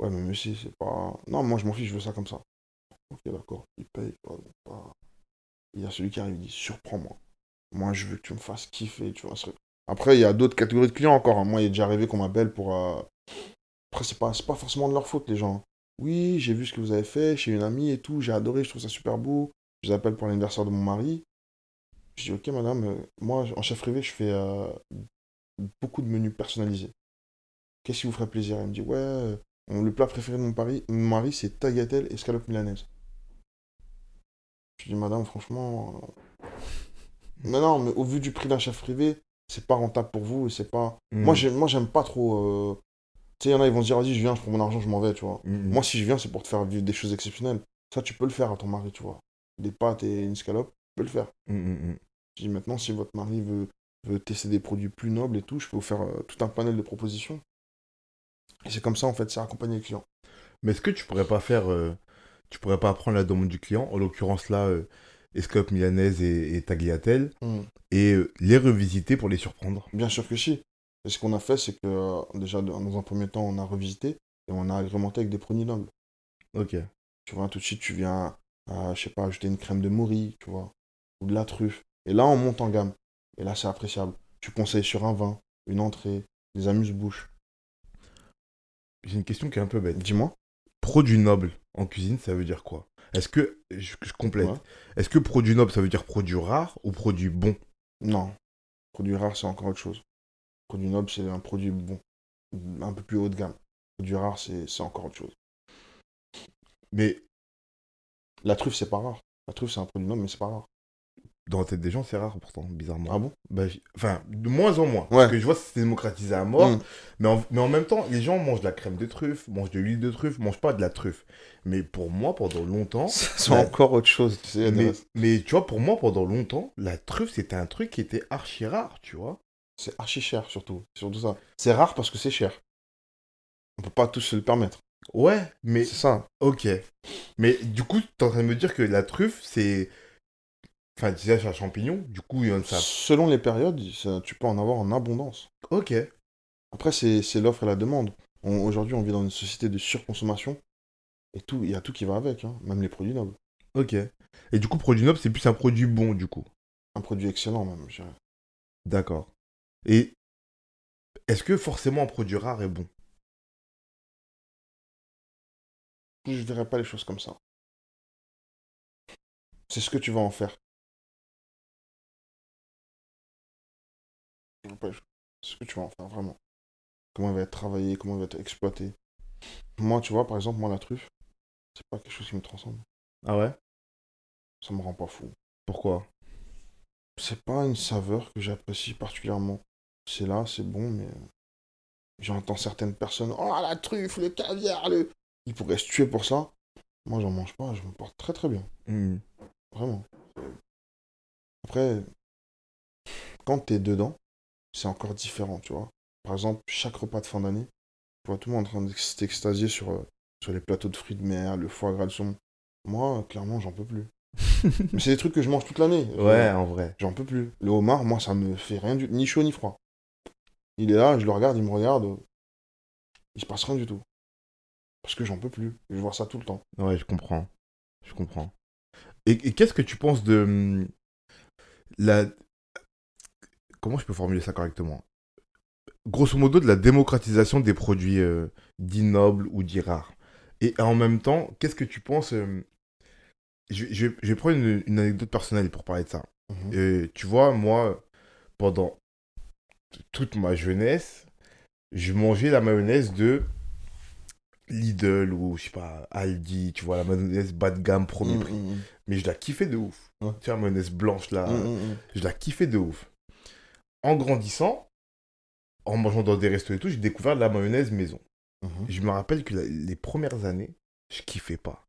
Ouais, mais monsieur, c'est pas. Non, moi je m'en fiche, je veux ça comme ça. Ok, d'accord, il paye. pas- Il y a celui qui arrive, il dit surprends-moi. Moi je veux que tu me fasses kiffer, tu vois. Après, il y a d'autres catégories de clients encore. hein. Moi, il est déjà arrivé qu'on m'appelle pour. euh, Après, c'est pas, pas forcément de leur faute, les gens. Oui, j'ai vu ce que vous avez fait chez une amie et tout, j'ai adoré, je trouve ça super beau. Je vous appelle pour l'anniversaire de mon mari. Je dis, ok, madame, euh, moi, en chef privé, je fais euh, beaucoup de menus personnalisés. Qu'est-ce qui vous ferait plaisir? Elle me dit, ouais, euh, le plat préféré de mon, pari- mon mari, c'est tagliatelle et escalope milanaise. Je dis, madame, franchement. Mais non, mais au vu du prix d'un chef privé, c'est pas rentable pour vous c'est pas. Hmm. Moi, j'aime, moi, j'aime pas trop. euh, Tu sais, il y en a, ils vont se dire, vas-y, je viens, je prends mon argent, je m'en vais, tu vois. Hmm. Moi, si je viens, c'est pour te faire vivre des choses exceptionnelles. Ça, tu peux le faire à ton mari, tu vois. Des pâtes et une escalope, tu peux le faire. Hmm, hmm, hmm. Je dis maintenant, si votre mari veut veut tester des produits plus nobles et tout, je peux vous faire euh, tout un panel de propositions. Et c'est comme ça, en fait, c'est accompagner le client. Mais est-ce que tu pourrais pas faire. euh, tu pourrais pas prendre la demande du client, en l'occurrence là, euh, Escope Milanaise et, et Tagliatelle, et euh, les revisiter pour les surprendre Bien sûr que si. Et ce qu'on a fait, c'est que euh, déjà, dans un premier temps, on a revisité et on a agrémenté avec des produits nobles. Ok. Tu vois, tout de suite, tu viens, à, je sais pas, ajouter une crème de mourie, tu vois, ou de la truffe. Et là, on monte en gamme. Et là, c'est appréciable. Tu conseilles sur un vin, une entrée, des amuse-bouches. J'ai une question qui est un peu bête. Dis-moi. Produit noble en cuisine, ça veut dire quoi? Est-ce que. Je, je complète. Ouais. Est-ce que produit noble, ça veut dire produit rare ou produit bon? Non. Produit rare, c'est encore autre chose. Produit noble, c'est un produit bon, un peu plus haut de gamme. Produit rare, c'est c'est encore autre chose. Mais La truffe, c'est pas rare. La truffe, c'est un produit noble, mais c'est pas rare. dans la tête des gens, c'est rare pourtant, bizarrement. Ah bon? Bah, enfin, de moins en moins. Ouais. Parce que je vois que c'est démocratisé à mort. Mm. Mais, en, mais en même temps, les gens mangent de la crème de truffe, mangent de l'huile de truffe, mangent pas de la truffe. Mais pour moi, pendant longtemps. C'est la- encore autre chose. Tu sais, mais, mais tu vois, pour moi, pendant longtemps, la truffe, c'était un truc qui était archi rare, tu vois. C'est archi cher, surtout. C'est surtout ça. C'est rare parce que c'est cher. On peut pas tous se le permettre. Ouais, mais C'est ça. ok. Mais du coup, t'es en train de me dire que la truffe, c'est. Enfin, tu sais, c'est un champignon, du coup, il y en a. Selon les périodes, ça- tu peux en avoir en abondance. Ok. Après, c'est c'est l'offre et la demande. Aujourd'hui, on vit dans une société de surconsommation. Et tout, il y a tout qui va avec, hein, même les produits nobles. Ok. Et du coup, produit noble, c'est plus un produit bon, du coup. Un produit excellent, même, je dirais. D'accord. Et est-ce que forcément un produit rare est bon? Je ne verrais pas les choses comme ça. C'est ce que tu vas en faire. C'est ce que tu vas en faire, vraiment. Comment elle va être travaillée, comment elle va être exploitée. Moi, tu vois, par exemple, moi, la truffe, c'est pas quelque chose qui me transcende. Ah ouais? Ça me rend pas fou. Pourquoi? C'est pas une saveur que j'apprécie particulièrement. C'est là, c'est bon, mais j'entends certaines personnes, oh la truffe, le caviar, le... Ils pourraient se tuer pour ça. Moi, j'en mange pas, je me porte très très bien. Hmm. Vraiment. Après, quand t'es dedans, c'est encore différent, tu vois. Par exemple, chaque repas de fin d'année, tu vois tout le monde en train de s'extasier sur, euh, sur les plateaux de fruits de mer, le foie gras, le saumon. Moi, clairement, j'en peux plus. Mais c'est des trucs que je mange toute l'année. Ouais, en vrai. J'en peux plus. Le homard, moi, ça me fait rien du ni chaud ni froid. Il est là, je le regarde, il me regarde. euh, Il se passe rien du tout. Parce que j'en peux plus. Je vois ça tout le temps. Ouais, je comprends. Je comprends. Et, et qu'est-ce que tu penses de hum, la... Comment je peux formuler ça correctement? Grosso modo, de la démocratisation des produits euh, dits nobles ou dits rares. Et en même temps, qu'est-ce que tu penses euh, je, je vais- je vais prendre une, une anecdote personnelle pour parler de ça. Mhm. Et tu vois, moi, pendant toute ma jeunesse, je mangeais la mayonnaise de Lidl ou, je sais pas, Aldi, tu vois, la mayonnaise bas de gamme, premier Mm, prix. mm, mm. Mais je la kiffais de ouf. Ouais. Tu vois, la mayonnaise blanche, là, je la kiffais de ouf. En grandissant, en mangeant dans des restos et tout, j'ai découvert de la mayonnaise maison. Mhm. Et je me rappelle que la- les premières années, je kiffais pas.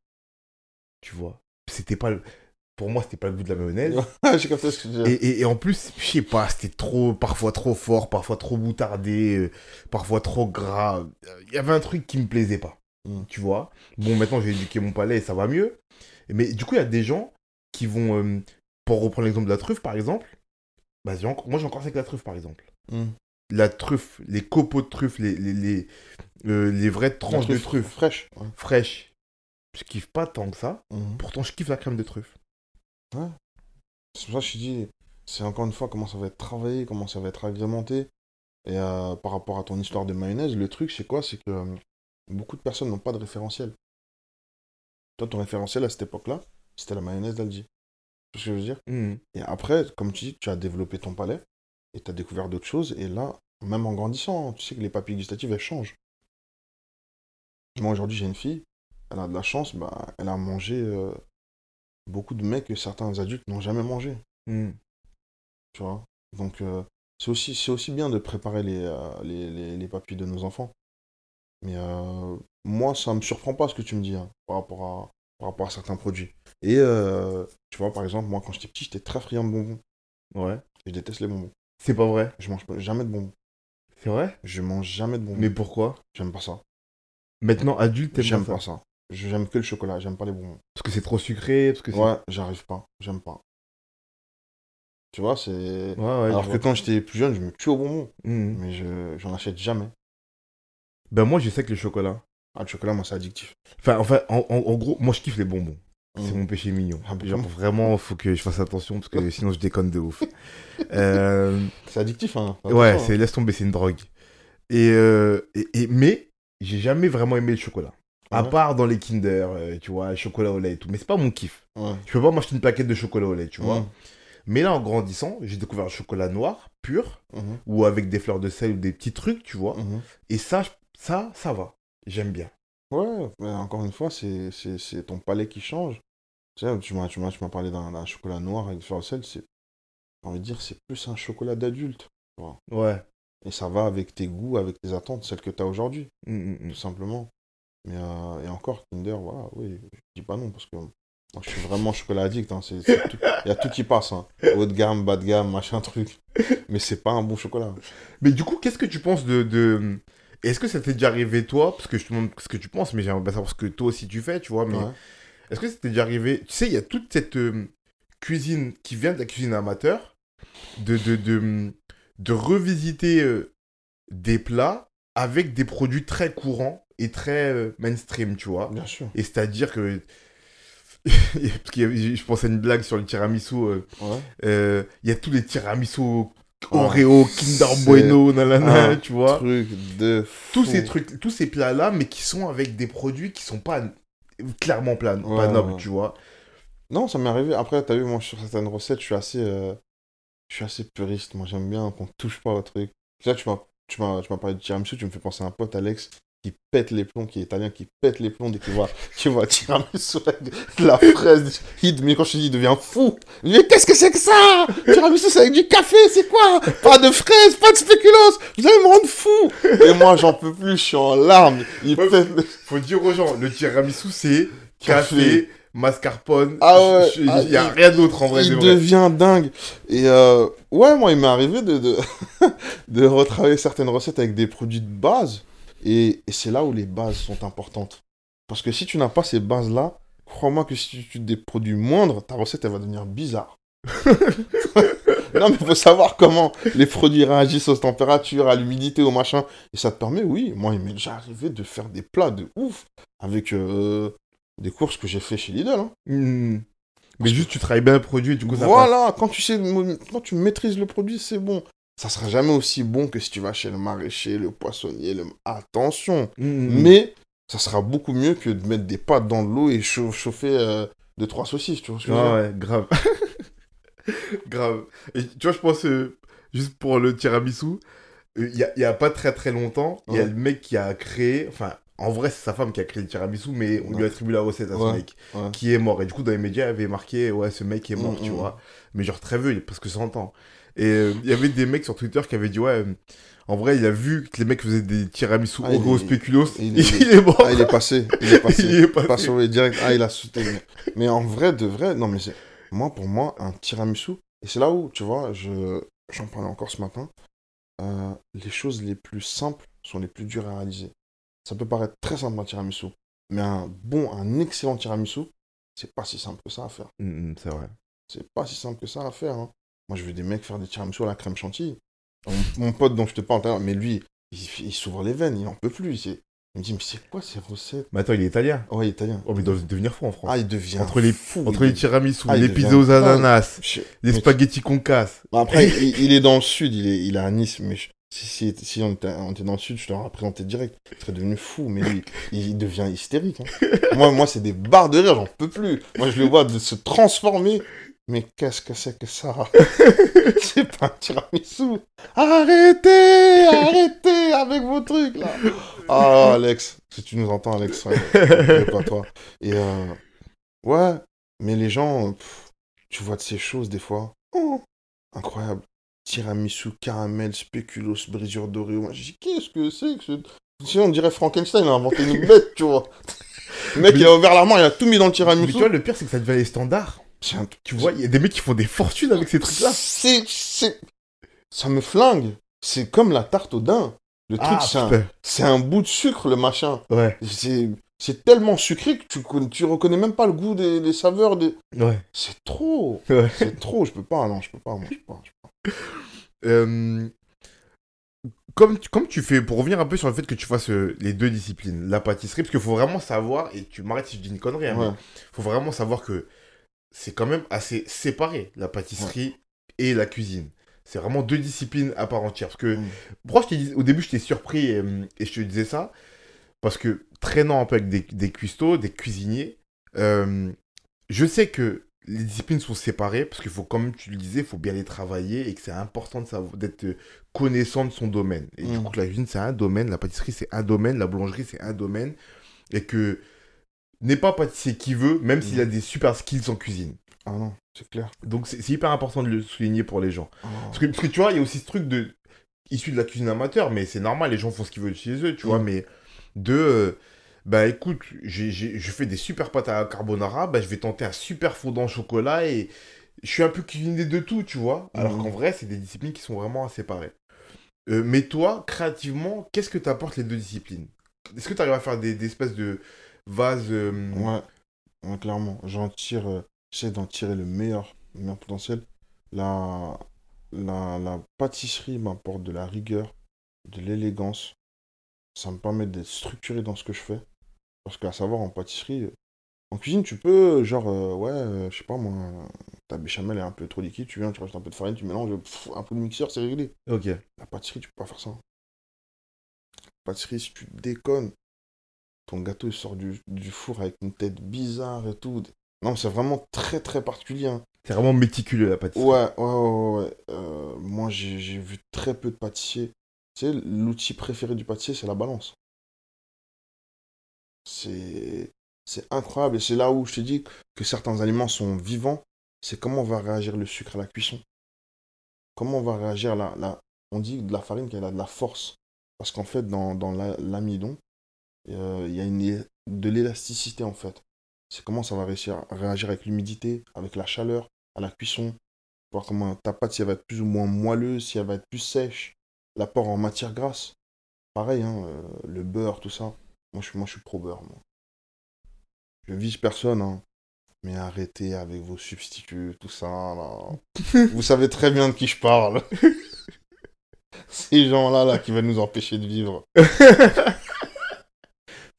Tu vois? C'était pas le... Pour moi, c'était pas le goût de la mayonnaise. Et, dire. et- et en plus, je sais pas, c'était trop, parfois trop fort, parfois trop boutardé, euh, parfois trop gras. Il y avait un truc qui me plaisait pas. Mm. Tu vois Bon, maintenant j'ai éduqué mon palais et ça va mieux. Mais du coup, il y a des gens qui vont, euh, pour reprendre l'exemple de la truffe par exemple, bah, moi j'ai encore ça avec la truffe par exemple. Mm. La truffe, les copeaux de truffe, les, les, les, euh, les vraies tranches de truffe fraîche. Ouais. fraîches, je kiffe pas tant que ça. Mhm. Pourtant, je kiffe la crème de truffe. C'est pour ça que je dis, c'est encore une fois comment ça va être travaillé, comment ça va être agrémenté. Et euh, par rapport à ton histoire de mayonnaise, le truc, c'est quoi? C'est que euh, beaucoup de personnes n'ont pas de référentiel. Toi, ton référentiel à cette époque-là, c'était la mayonnaise d'Aldi. Tu vois ce que je veux dire? Mhm. Et après, comme tu dis, tu as développé ton palais et tu as découvert d'autres choses. Et là, même en grandissant, tu sais que les papilles gustatives, elles changent. Moi, aujourd'hui, j'ai une fille, elle a de la chance, bah, elle a mangé euh, beaucoup de mecs que certains adultes n'ont jamais mangé. Mhm. Tu vois? Donc, euh, c'est aussi, c'est aussi bien de préparer les, euh, les, les, les papilles de nos enfants. Mais euh, moi, ça me surprend pas ce que tu me dis hein, par, rapport à, par rapport à certains produits. Et tu vois, par exemple, moi, quand j'étais petit, j'étais très friand de bonbons. Ouais. Je déteste les bonbons. C'est pas vrai. Je mange jamais de bonbons. C'est vrai? Je mange jamais de bonbons. Mais pourquoi? J'aime pas ça. Maintenant, adulte, t'aimes J'aime pas ça. J'aime que le chocolat, j'aime pas les bonbons. Parce que c'est trop sucré, parce que c'est... Ouais, j'arrive pas, j'aime pas. Tu vois, c'est. Ouais, ouais, Alors que vois. quand j'étais plus jeune, je me tue au bonbon. Mhm. Mais je j'en achète jamais. Ben moi, je sais que le chocolat... Ah, le chocolat, moi, c'est addictif. Enfin, enfin en, en- en gros, moi, je kiffe les bonbons. C'est Mhm. mon péché mignon. Ah, Genre, vraiment, faut que je fasse attention, parce que sinon, je déconne de ouf. Euh, C'est addictif, hein. ouais, c'est laisse tomber, c'est une drogue. Et, euh, et, et- mais j'ai jamais vraiment aimé le chocolat. À Ouais. part dans les Kinder, euh, tu vois, chocolat au lait et tout. Mais c'est pas mon kiff. hein. Je peux pas m'acheter une plaquette de chocolat au lait, tu vois. Mais là, en grandissant, j'ai découvert le chocolat noir, pur, Mhm. ou avec des fleurs de sel ou des petits trucs, tu vois. Mhm. Et ça, ça, ça va. J'aime bien. Ouais, mais encore une fois, c'est ton palais qui change. Tu sais, tu m'as parlé d'un chocolat noir avec fleur de sel, c'est. J'ai envie de dire, c'est plus un chocolat d'adulte. Ouais. Et ça va avec tes goûts, avec tes attentes, celles que tu as aujourd'hui, Mm, mm, mm. tout simplement. Mais euh, et encore, Kinder, voilà, oui, je dis pas non, parce que moi, je suis vraiment chocolat addict. hein, c'est- c'est tout- Il y a tout qui passe. Hein. Haut de gamme, bas de gamme, machin truc. Mais c'est pas un bon chocolat. Mais du coup, qu'est-ce que tu penses de. de... Est-ce que ça t'est déjà arrivé, toi Parce que je te demande ce que tu penses, mais j'aimerais bien savoir ce que toi aussi tu fais, tu vois. Mais Ouais. est-ce que ça t'est déjà arrivé Tu sais, il y a toute cette euh, cuisine qui vient de la cuisine amateur, de, de, de, de revisiter euh, des plats avec des produits très courants et très euh, mainstream, tu vois. Bien sûr. Et c'est-à-dire que. Parce que je pensais à une blague sur le tiramisu. euh, Ouais. euh, Il y a tous les tiramisu Oh, Oreo, Kinder Bueno, nanana, tu vois. Truc de. Tous ces trucs, tous ces plats-là, mais qui sont avec des produits qui sont pas clairement pas, pas Ouais, nobles, ouais. tu vois. Non, ça m'est arrivé. Après, t'as vu, moi, sur certaines recettes, je suis assez, euh, je suis assez puriste. Moi, j'aime bien qu'on touche pas au truc. Là, tu m'as, tu m'as, tu m'as parlé de tiramisu, tu me fais penser à un pote, Alex, qui pète les plombs, qui est italien, qui pète les plombs dès qu'il voit, qu'il voit tiramisu avec de la fraise. Il, mais quand je te dis, il devient fou. Mais qu'est-ce que c'est que ça? Tiramisu, c'est avec du café, c'est quoi? Pas de fraises, pas de spéculoos. Vous allez me rendre fou. Et moi, j'en peux plus, je suis en larmes. Il Ouais, pète le Faut dire aux gens, le tiramisu, c'est Café. café, mascarpone. Ah ouais, ah, Il y a il- rien d'autre en vrai. il vrai. devient dingue. Et euh, ouais, moi, il m'est arrivé de, de, de retravailler certaines recettes avec des produits de base. Et, et c'est là où les bases sont importantes. Parce que si tu n'as pas ces bases-là, crois-moi que si tu utilises des produits moindres, ta recette, elle va devenir bizarre. non, mais il faut savoir comment les produits réagissent aux températures, à l'humidité, au machin. Et ça te permet, oui, moi, il m'est déjà arrivé de faire des plats de ouf avec euh, des courses que j'ai fait chez Lidl. hein. Hmm. Mais juste, tu travailles bien le produit, et du coup. Voilà, quand tu sais, quand tu maîtrises le produit, c'est bon. Ça sera jamais aussi bon que si tu vas chez le maraîcher, le poissonnier, le... Attention. Hmm. Mais ça sera beaucoup mieux que de mettre des pâtes dans de l'eau et chau- chauffer euh, deux, trois saucisses, tu vois ce que Ah ouais, grave. grave. Et tu vois, je pense, euh, juste pour le tiramisu, euh, il y, a, y a pas très très longtemps, il y a le mec qui a créé, enfin, en vrai, c'est sa femme qui a créé le tiramisu, mais on lui a Ouais. attribué la recette à ce Ouais, mec, qui est mort. Et du coup, dans les médias, il avait marqué, ouais, ce mec est mort, Mm, tu mm. vois. Mais genre très vieux, il a presque 100 ans. Et euh, il y avait des mecs sur Twitter qui avaient dit, ouais, euh, en vrai, il a vu que les mecs faisaient des tiramisu Ah, il Oreo est- spéculoos, il il, est- est mort. Ah, il est passé. Il est passé. Il est passé. Pas sauvé direct. Ah, il a sauté. Mais, en vrai, de vrai, non, mais. Moi, pour moi, un tiramisu, et c'est là où, tu vois, je j'en parlais encore ce matin, euh, les choses les plus simples sont les plus dures à réaliser. Ça peut paraître très simple un tiramisu, mais un bon, un excellent tiramisu, c'est pas si simple que ça à faire. Mm, mm, c'est vrai. C'est pas si simple que ça à faire. hein. Moi, je veux des mecs faire des tiramisu à la crème chantilly. Mon, mon pote dont je te parle mais lui, il, il s'ouvre les veines, il en peut plus. Il me dit, mais c'est quoi ces recettes? Mais attends, il est italien. Ouais, il est italien. Oh, mais il doit devenir fou en France. Ah, il devient entre les, fou. entre les tiramisu, Ah, les pizzas aux ananas, Je- les spaghettis qu'on casse. Bah, après, il, il est dans le sud, il est, il est à Nice, mais je- si, si, si on, était, on était dans le sud, je te l'aurais présenté direct. Il serait devenu fou, mais lui, il devient hystérique. hein. moi, moi c'est des barres de rire, j'en peux plus. Moi, je le vois de se transformer. Mais qu'est-ce que c'est que ça? C'est pas un tiramisu. Arrêtez Arrêtez avec vos trucs, là Ah, Alex, si tu nous entends, Alex, ouais, c'est pas toi. Et euh, ouais, mais les gens, pff, tu vois de ces choses des fois. Oh, incroyable. Tiramisu, caramel, spéculoos, brisure d'Oreo. Moi, je dis, qu'est-ce que c'est que ce... Sinon, on dirait Frankenstein a inventé une bête, tu vois. Le mec, il a ouvert l'armoire, il a tout mis dans le Mais tiramisu. tu vois, le pire, c'est que ça devient les standards. Un Tu vois, il y a des mecs qui font des fortunes avec ces trucs-là. C'est, c'est... ça me flingue. C'est comme la tarte au daim. Le truc, Ah, c'est un, c'est un bout de sucre, le machin. Ouais. C'est c'est tellement sucré que tu, tu reconnais même pas le goût des, des saveurs. Des... Ouais. C'est trop. Ouais. C'est trop. Je peux pas. Non, je peux pas. Moi, je peux pas. je peux pas. Euh, comme, tu- comme tu fais, pour revenir un peu sur le fait que tu fasses euh, les deux disciplines, la pâtisserie, parce qu'il faut vraiment savoir, et tu m'arrêtes si je dis une connerie, hein, Ouais. mais faut vraiment savoir que c'est quand même assez séparé, la pâtisserie et la cuisine. C'est vraiment deux disciplines à part entière. Parce que, Mm. pourquoi je dit- au début, je t'ai surpris et, euh, et je te disais ça Parce que, traînant un peu avec des, des cuistots, des cuisiniers, euh, je sais que les disciplines sont séparées parce qu'il faut, comme tu le disais, il faut bien les travailler et que c'est important d'être connaissant de son domaine. Et du Mm. coup, la cuisine, c'est un domaine, la pâtisserie, c'est un domaine, la boulangerie, c'est un domaine. Et que n'est pas pâtissier qui veut, même s'il a des super skills en cuisine. Ah non, c'est clair. Donc, c'est hyper important de le souligner pour les gens. Ah. Parce que, parce que tu vois, il y a aussi ce truc de issu de la cuisine amateur, mais c'est normal, les gens font ce qu'ils veulent chez eux, tu vois, Mm. mais de euh, bah écoute, je fais des super pâtes à carbonara, bah je vais tenter un super fondant au chocolat et je suis un peu cuisiné de tout, tu vois. Alors Mm. qu'en vrai, c'est des disciplines qui sont vraiment à séparer. Euh, mais toi, créativement, qu'est-ce que t'apportes les deux disciplines? Est-ce que tu arrives à faire des, des espèces de vases euh, Ouais, ouais, clairement. J'en tire, euh, j'essaie d'en tirer le meilleur, le meilleur potentiel. La, la, la pâtisserie m'apporte de la rigueur, de l'élégance. Ça me permet d'être structuré dans ce que je fais. Parce qu'à savoir, en pâtisserie, euh, en cuisine, tu peux, genre, euh, ouais, je sais pas moi, ta béchamel est un peu trop liquide, tu viens, tu rajoutes un peu de farine, tu mélanges, pff, un peu de mixeur, c'est réglé. Ok. La pâtisserie, tu peux pas faire ça. Pâtisserie, si tu déconnes, ton gâteau il sort du, du four avec une tête bizarre et tout. Non, c'est vraiment très très particulier. hein. C'est vraiment méticuleux la pâtisserie. Ouais, ouais, ouais. Euh, moi, j'ai j'ai vu très peu de pâtissiers. Tu sais, l'outil préféré du pâtissier, c'est la balance. C'est c'est incroyable. Et c'est là où je te dis que certains aliments sont vivants. C'est comment va réagir le sucre à la cuisson. Comment va réagir la, la... On dit de la farine qu'elle a de la force. Parce qu'en fait, dans, dans la- l'amidon, euh, il y a une, de l'élasticité, en fait. C'est comment ça va réussir réagir avec l'humidité, avec la chaleur, à la cuisson. Voir comment ta pâte, si elle va être plus ou moins moelleuse, si elle va être plus sèche. L'apport en matière grasse. Pareil, hein, euh, le beurre, tout ça. Moi, je, suis- moi, je suis pro beurre, moi. Je vise personne, hein. Mais arrêtez avec vos substituts, tout ça, là. Vous savez très bien de qui je parle. Ces gens-là, là, qui veulent nous empêcher de vivre.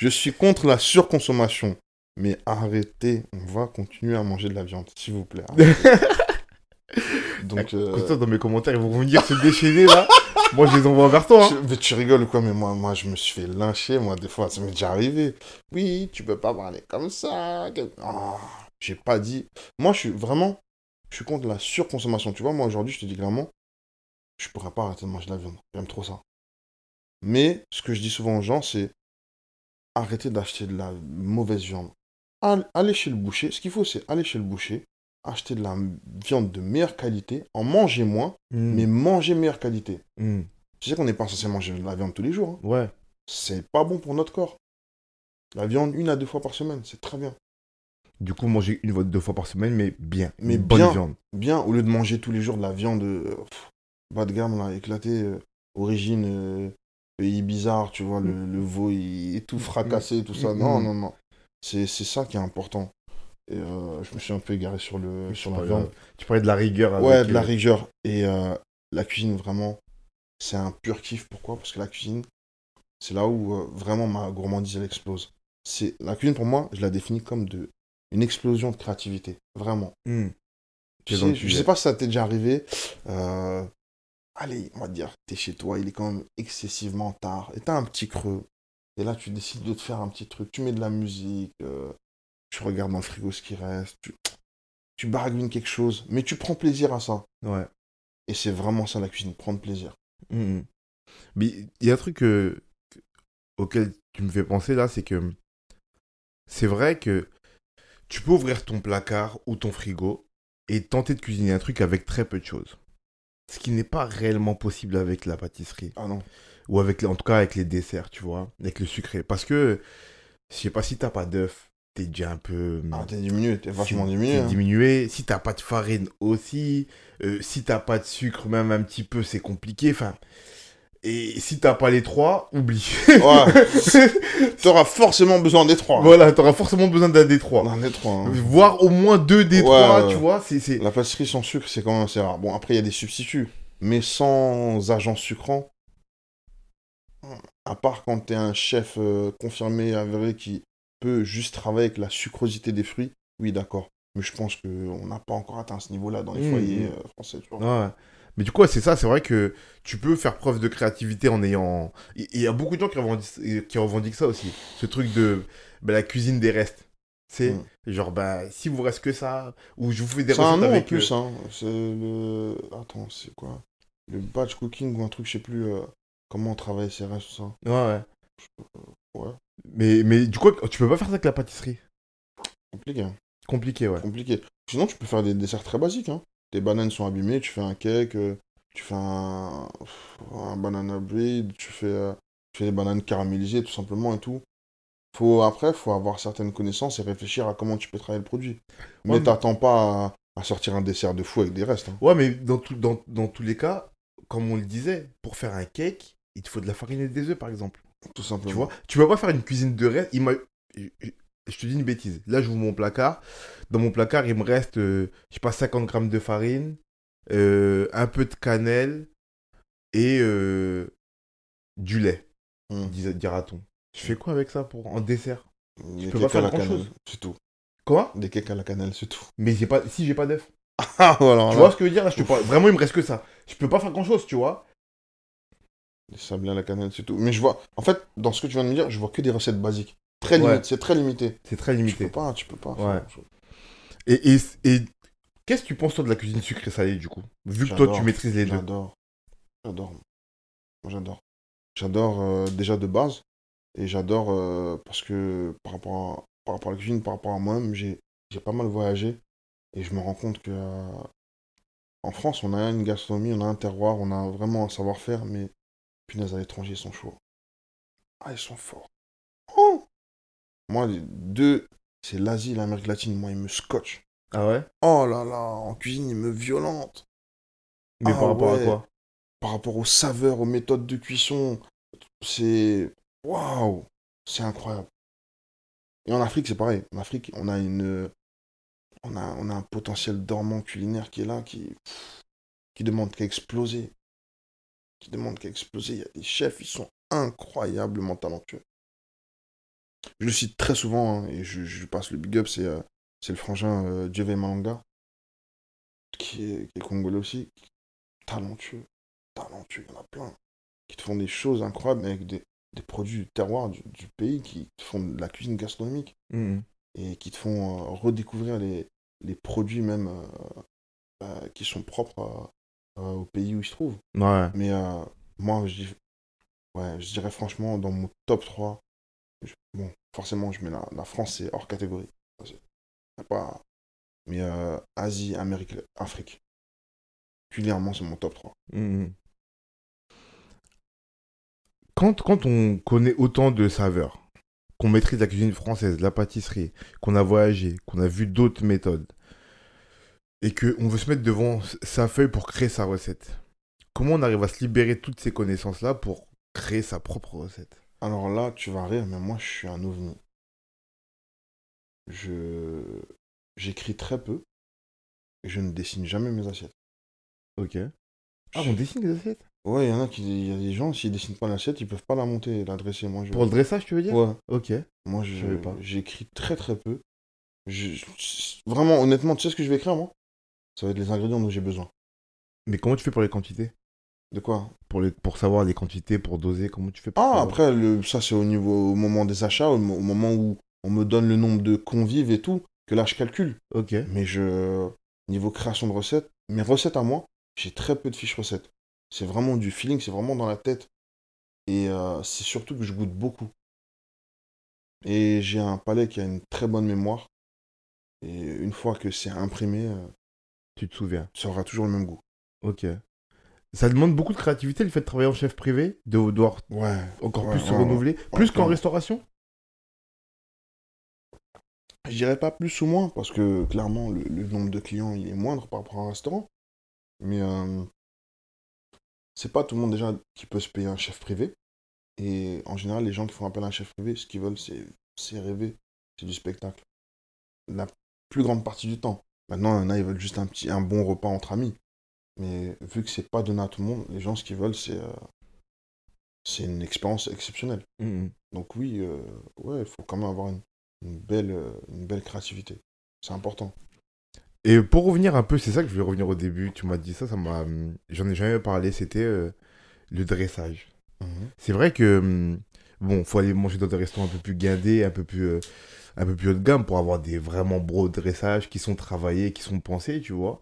Je suis contre la surconsommation. Mais arrêtez, on va continuer à manger de la viande, s'il vous plaît. Donc, euh, dans mes commentaires, ils vont venir se déchaîner là. Moi, je les envoie vers toi. hein. mais tu rigoles ou quoi Mais moi, moi, je me suis fait lyncher, moi, des fois. Ça m'est déjà arrivé. Oui, tu peux pas parler comme ça. Ah, j'ai pas dit. Moi, je suis vraiment. Je suis contre la surconsommation. Tu vois, moi, aujourd'hui, je te dis clairement, je pourrais pas arrêter de manger de la viande. J'aime trop ça. Mais, ce que je dis souvent aux gens, c'est arrêtez d'acheter de la mauvaise viande. All- Allez chez le boucher. Ce qu'il faut, c'est aller chez le boucher, acheter de la viande de meilleure qualité, en manger moins, Mm. mais manger meilleure qualité. Mm. Tu sais qu'on n'est pas censé manger de la viande tous les jours. hein. Ouais. C'est pas bon pour notre corps. La viande une à deux fois par semaine, c'est très bien. Du coup, manger une fois, deux fois par semaine, mais bien. Mais bonne bien. viande. Bien, au lieu de manger tous les jours de la viande euh, pff, bas de gamme, là, éclatée, euh, origine euh, pays bizarre, tu vois, le, le veau il est tout fracassé, tout ça. Non, Mm. non, non. C'est c'est ça qui est important. Et euh, je me suis un peu égaré sur, le, sur la viande. Tu parlais de la rigueur avec... Ouais, de la euh, rigueur. Et euh, la cuisine, vraiment, c'est un pur kiff. Pourquoi? Parce que la cuisine, c'est là où euh, vraiment ma gourmandise, elle explose. C'est La cuisine, pour moi, je la définis comme de, une explosion de créativité. Vraiment. mm. Tu sais, je sais pas si ça t'est déjà arrivé. euh, allez, on va dire, t'es chez toi, il est quand même excessivement tard. Et t'as un petit creux. Et là, tu décides de te faire un petit truc. Tu mets de la musique. euh, tu regardes dans le frigo ce qui reste. Tu, tu baragouines quelque chose. Mais tu prends plaisir à ça. Ouais. Et c'est vraiment ça la cuisine, prendre plaisir. Mm, mm. Mais il y a un truc euh, auquel tu me fais penser là, c'est que c'est vrai que tu peux ouvrir ton placard ou ton frigo et tenter de cuisiner un truc avec très peu de choses. Ce qui n'est pas réellement possible avec la pâtisserie. Ah non. Ou avec, les- en tout cas avec les desserts, tu vois, avec le sucré. Parce que, je sais pas si t'as pas d'œuf, t'es déjà un peu. Ah, t'es diminué, t'es vachement diminué. t'es hein. diminué. Si t'as pas de farine aussi, euh, si t'as pas de sucre, même un petit peu, c'est compliqué. Enfin. Et si t'as pas les trois, oublie. Ouais. T'auras forcément besoin des trois. voilà, t'auras forcément besoin d'un des trois. Non, des trois. hein. Voire au moins deux des Ouais, trois, tu vois. C'est, c'est... La pâtisserie sans sucre, c'est quand même assez rare. Bon, après, il y a des substituts. Mais sans agent sucrant, à part quand t'es un chef euh, confirmé, avéré, qui peut juste travailler avec la sucrosité des fruits, oui, d'accord. Mais je pense qu'on n'a pas encore atteint ce niveau-là dans les Mmh, foyers mmh. euh, français, tu vois. Ouais. Mais du coup, ouais, c'est ça, c'est vrai que tu peux faire preuve de créativité en ayant. Il y a beaucoup de gens qui revendiquent, qui revendiquent ça aussi. Ce truc de bah, la cuisine des restes. C'est Mm. genre, bah, si vous reste que ça, ou je vous fais des C'est un recettes nom en avec. plus, euh, hein. C'est le. Attends, c'est quoi? Le batch cooking ou un truc, je sais plus euh, comment on travaille ces restes, tout ça. Ouais, ouais. Ouais. Mais, mais du coup, tu peux pas faire ça avec la pâtisserie? Compliqué, hein. Compliqué, ouais. compliqué. Sinon, tu peux faire des desserts très basiques. Hein. Tes bananes sont abîmées, tu fais un cake, euh, tu fais un, un banana bread, tu fais, euh, tu fais des bananes caramélisées tout simplement et tout. Faut, après, faut avoir certaines connaissances et réfléchir à comment tu peux travailler le produit. Mais Ouais, mais- t'attends pas à, à sortir un dessert de fou avec des restes. hein. Ouais, mais dans, tout, dans, dans tous les cas, comme on le disait, pour faire un cake, il te faut de la farine et des œufs, par exemple. Tout simplement. Tu vois, tu vas pas faire une cuisine de reste. Il m'a- je je te dis une bêtise. Là, j'ouvre mon placard. Dans mon placard, il me reste, euh, je sais pas, 50 grammes de farine, euh, un peu de cannelle et euh, du lait, Mm. dis- dira-t-on. Je fais quoi avec ça pour en dessert? Des peux pas faire grand-chose. c'est tout. Quoi Des cakes à la cannelle, c'est tout. Mais j'ai pas, si j'ai pas d'œuf. Ah, voilà. Tu là. vois ce que je veux dire? Là, je te parle- Vraiment, il me reste que ça. Je peux pas faire grand-chose, tu vois. Des sablés à la cannelle, c'est tout. Mais je vois, en fait, dans ce que tu viens de me dire, je vois que des recettes basiques. Très Ouais. limite, c'est très limité. C'est très Tu limité. peux pas, tu peux pas. Ouais. Et, et, et qu'est-ce que tu penses toi de la cuisine sucrée salée du coup? Vu que toi tu maîtrises les deux. J'adore. J'adore. J'adore. J'adore euh, déjà de base. Et j'adore euh, parce que par rapport, à, par rapport à la cuisine, par rapport à moi-même, j'ai j'ai pas mal voyagé. Et je me rends compte que euh, en France, on a une gastronomie, on a un terroir, on a vraiment un savoir-faire, mais punaise, à l'étranger, ils sont chauds. Ah, ils sont forts. Moi, les deux, c'est l'Asie l'Amérique latine. Moi, ils me scotchent. Ah ouais? Oh là là, en cuisine, ils me violentent. Mais Ah par rapport ouais. à quoi? Par rapport aux saveurs, aux méthodes de cuisson, c'est waouh, c'est incroyable. Et en Afrique, c'est pareil. En Afrique, on a une on a, on a un potentiel dormant culinaire qui est là, qui qui demande qu'à exploser. Qui demande qu'à exploser. Il y a des chefs, ils sont incroyablement talentueux. Je le cite très souvent, hein, et je, passe le big up, c'est euh, le frangin euh, Djeve Malanga, qui est, qui est congolais aussi, talentueux talentueux, il y en a plein, qui te font des choses incroyables avec des, des produits du terroir du, du pays, qui te font de la cuisine gastronomique Mhm. et qui te font euh, redécouvrir les, les produits même euh, qui sont propres au pays où ils se trouvent. Ouais. Mais moi, je, ouais, je dirais franchement, dans mon top 3, bon, forcément, je mets la, la France, hors catégorie. Mais euh, Asie, Amérique, Afrique. Culinairement, c'est mon top 3. Mhm. Quand, quand on connaît autant de saveurs, qu'on maîtrise la cuisine française, la pâtisserie, qu'on a voyagé, qu'on a vu d'autres méthodes, et qu'on veut se mettre devant sa feuille pour créer sa recette, comment on arrive à se libérer de toutes ces connaissances-là pour créer sa propre recette? Alors là, tu vas rire, mais moi, je suis un ovni. Je... J'écris très peu et je ne dessine jamais mes assiettes. Ok. Ah, on dessine les assiettes? Ouais, il y en a qui... Il y a des gens, s'ils dessinent pas l'assiette, ils peuvent pas la monter et la dresser. Moi, je... Pour le dressage, tu veux dire? Ouais. Ok. Moi, Je je pas. j'écris très très peu. Je... Vraiment, honnêtement, tu sais ce que je vais écrire, moi? Ça va être les ingrédients dont j'ai besoin. Mais comment tu fais pour les quantités? De quoi pour, les, pour savoir les quantités, pour doser, comment tu fais pour Ah, savoir après, le... ça, c'est au niveau au moment des achats, au moment où on me donne le nombre de convives et tout, que là, je calcule. Ok. Mais je, niveau création de recettes, mes recettes à moi, j'ai très peu de fiches recettes. C'est vraiment du feeling, c'est vraiment dans la tête. Et euh, c'est surtout que je goûte beaucoup. Et j'ai un palais qui a une très bonne mémoire. Et une fois que c'est imprimé, euh, Tu te souviens. ça aura toujours le même goût. Ok. Ça demande beaucoup de créativité le fait de travailler en chef privé, de devoir Ouais. encore Ouais, plus se renouveler, plus qu'en restauration? Je dirais pas plus ou moins, parce que clairement, le, le nombre de clients, il est moindre par rapport à un restaurant. Mais euh, c'est pas tout le monde déjà qui peut se payer un chef privé. Et en général, les gens qui font appel à un chef privé, ce qu'ils veulent, c'est c'est rêver, c'est du spectacle. La plus grande partie du temps. Maintenant, il y en a, ils veulent juste un, petit, un bon repas entre amis. Mais vu que c'est pas donné à tout le monde, les gens, ce qu'ils veulent, c'est euh, c'est une expérience exceptionnelle. Mm, mm. Donc oui, euh, ouais, il faut quand même avoir une, une belle, euh, une belle créativité. C'est important. Et pour revenir un peu, c'est ça que je voulais revenir au début. Tu m'as dit ça, ça m'a. J'en ai jamais parlé. C'était euh, le dressage. C'est vrai que hum, bon, faut aller manger dans des restaurants un peu plus guindés, un peu plus, un peu plus haut de gamme pour avoir des vraiment beaux dressages qui sont travaillés, qui sont pensés, tu vois.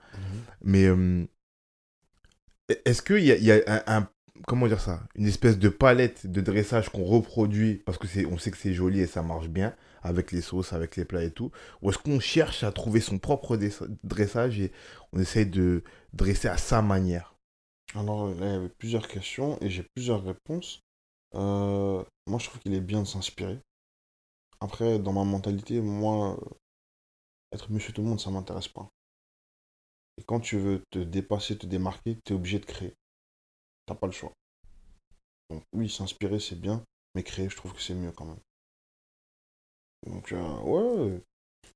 Mais hum, est-ce qu'il y a, un, comment dire ça, une espèce de palette de dressage qu'on reproduit parce que c'est, on sait que c'est joli et ça marche bien avec les sauces, avec les plats et tout, ou est-ce qu'on cherche à trouver son propre dressage et on essaye de dresser à sa manière? Alors là, il y avait plusieurs questions et j'ai plusieurs réponses. Euh, moi, je trouve qu'il est bien de s'inspirer. Après, dans ma mentalité, moi, euh, être monsieur tout le monde, ça m'intéresse pas. Et quand tu veux te dépasser, te démarquer, tu es obligé de créer. T'as pas le choix. Donc oui, s'inspirer, c'est bien, mais créer, je trouve que c'est mieux quand même. Donc, euh, ouais,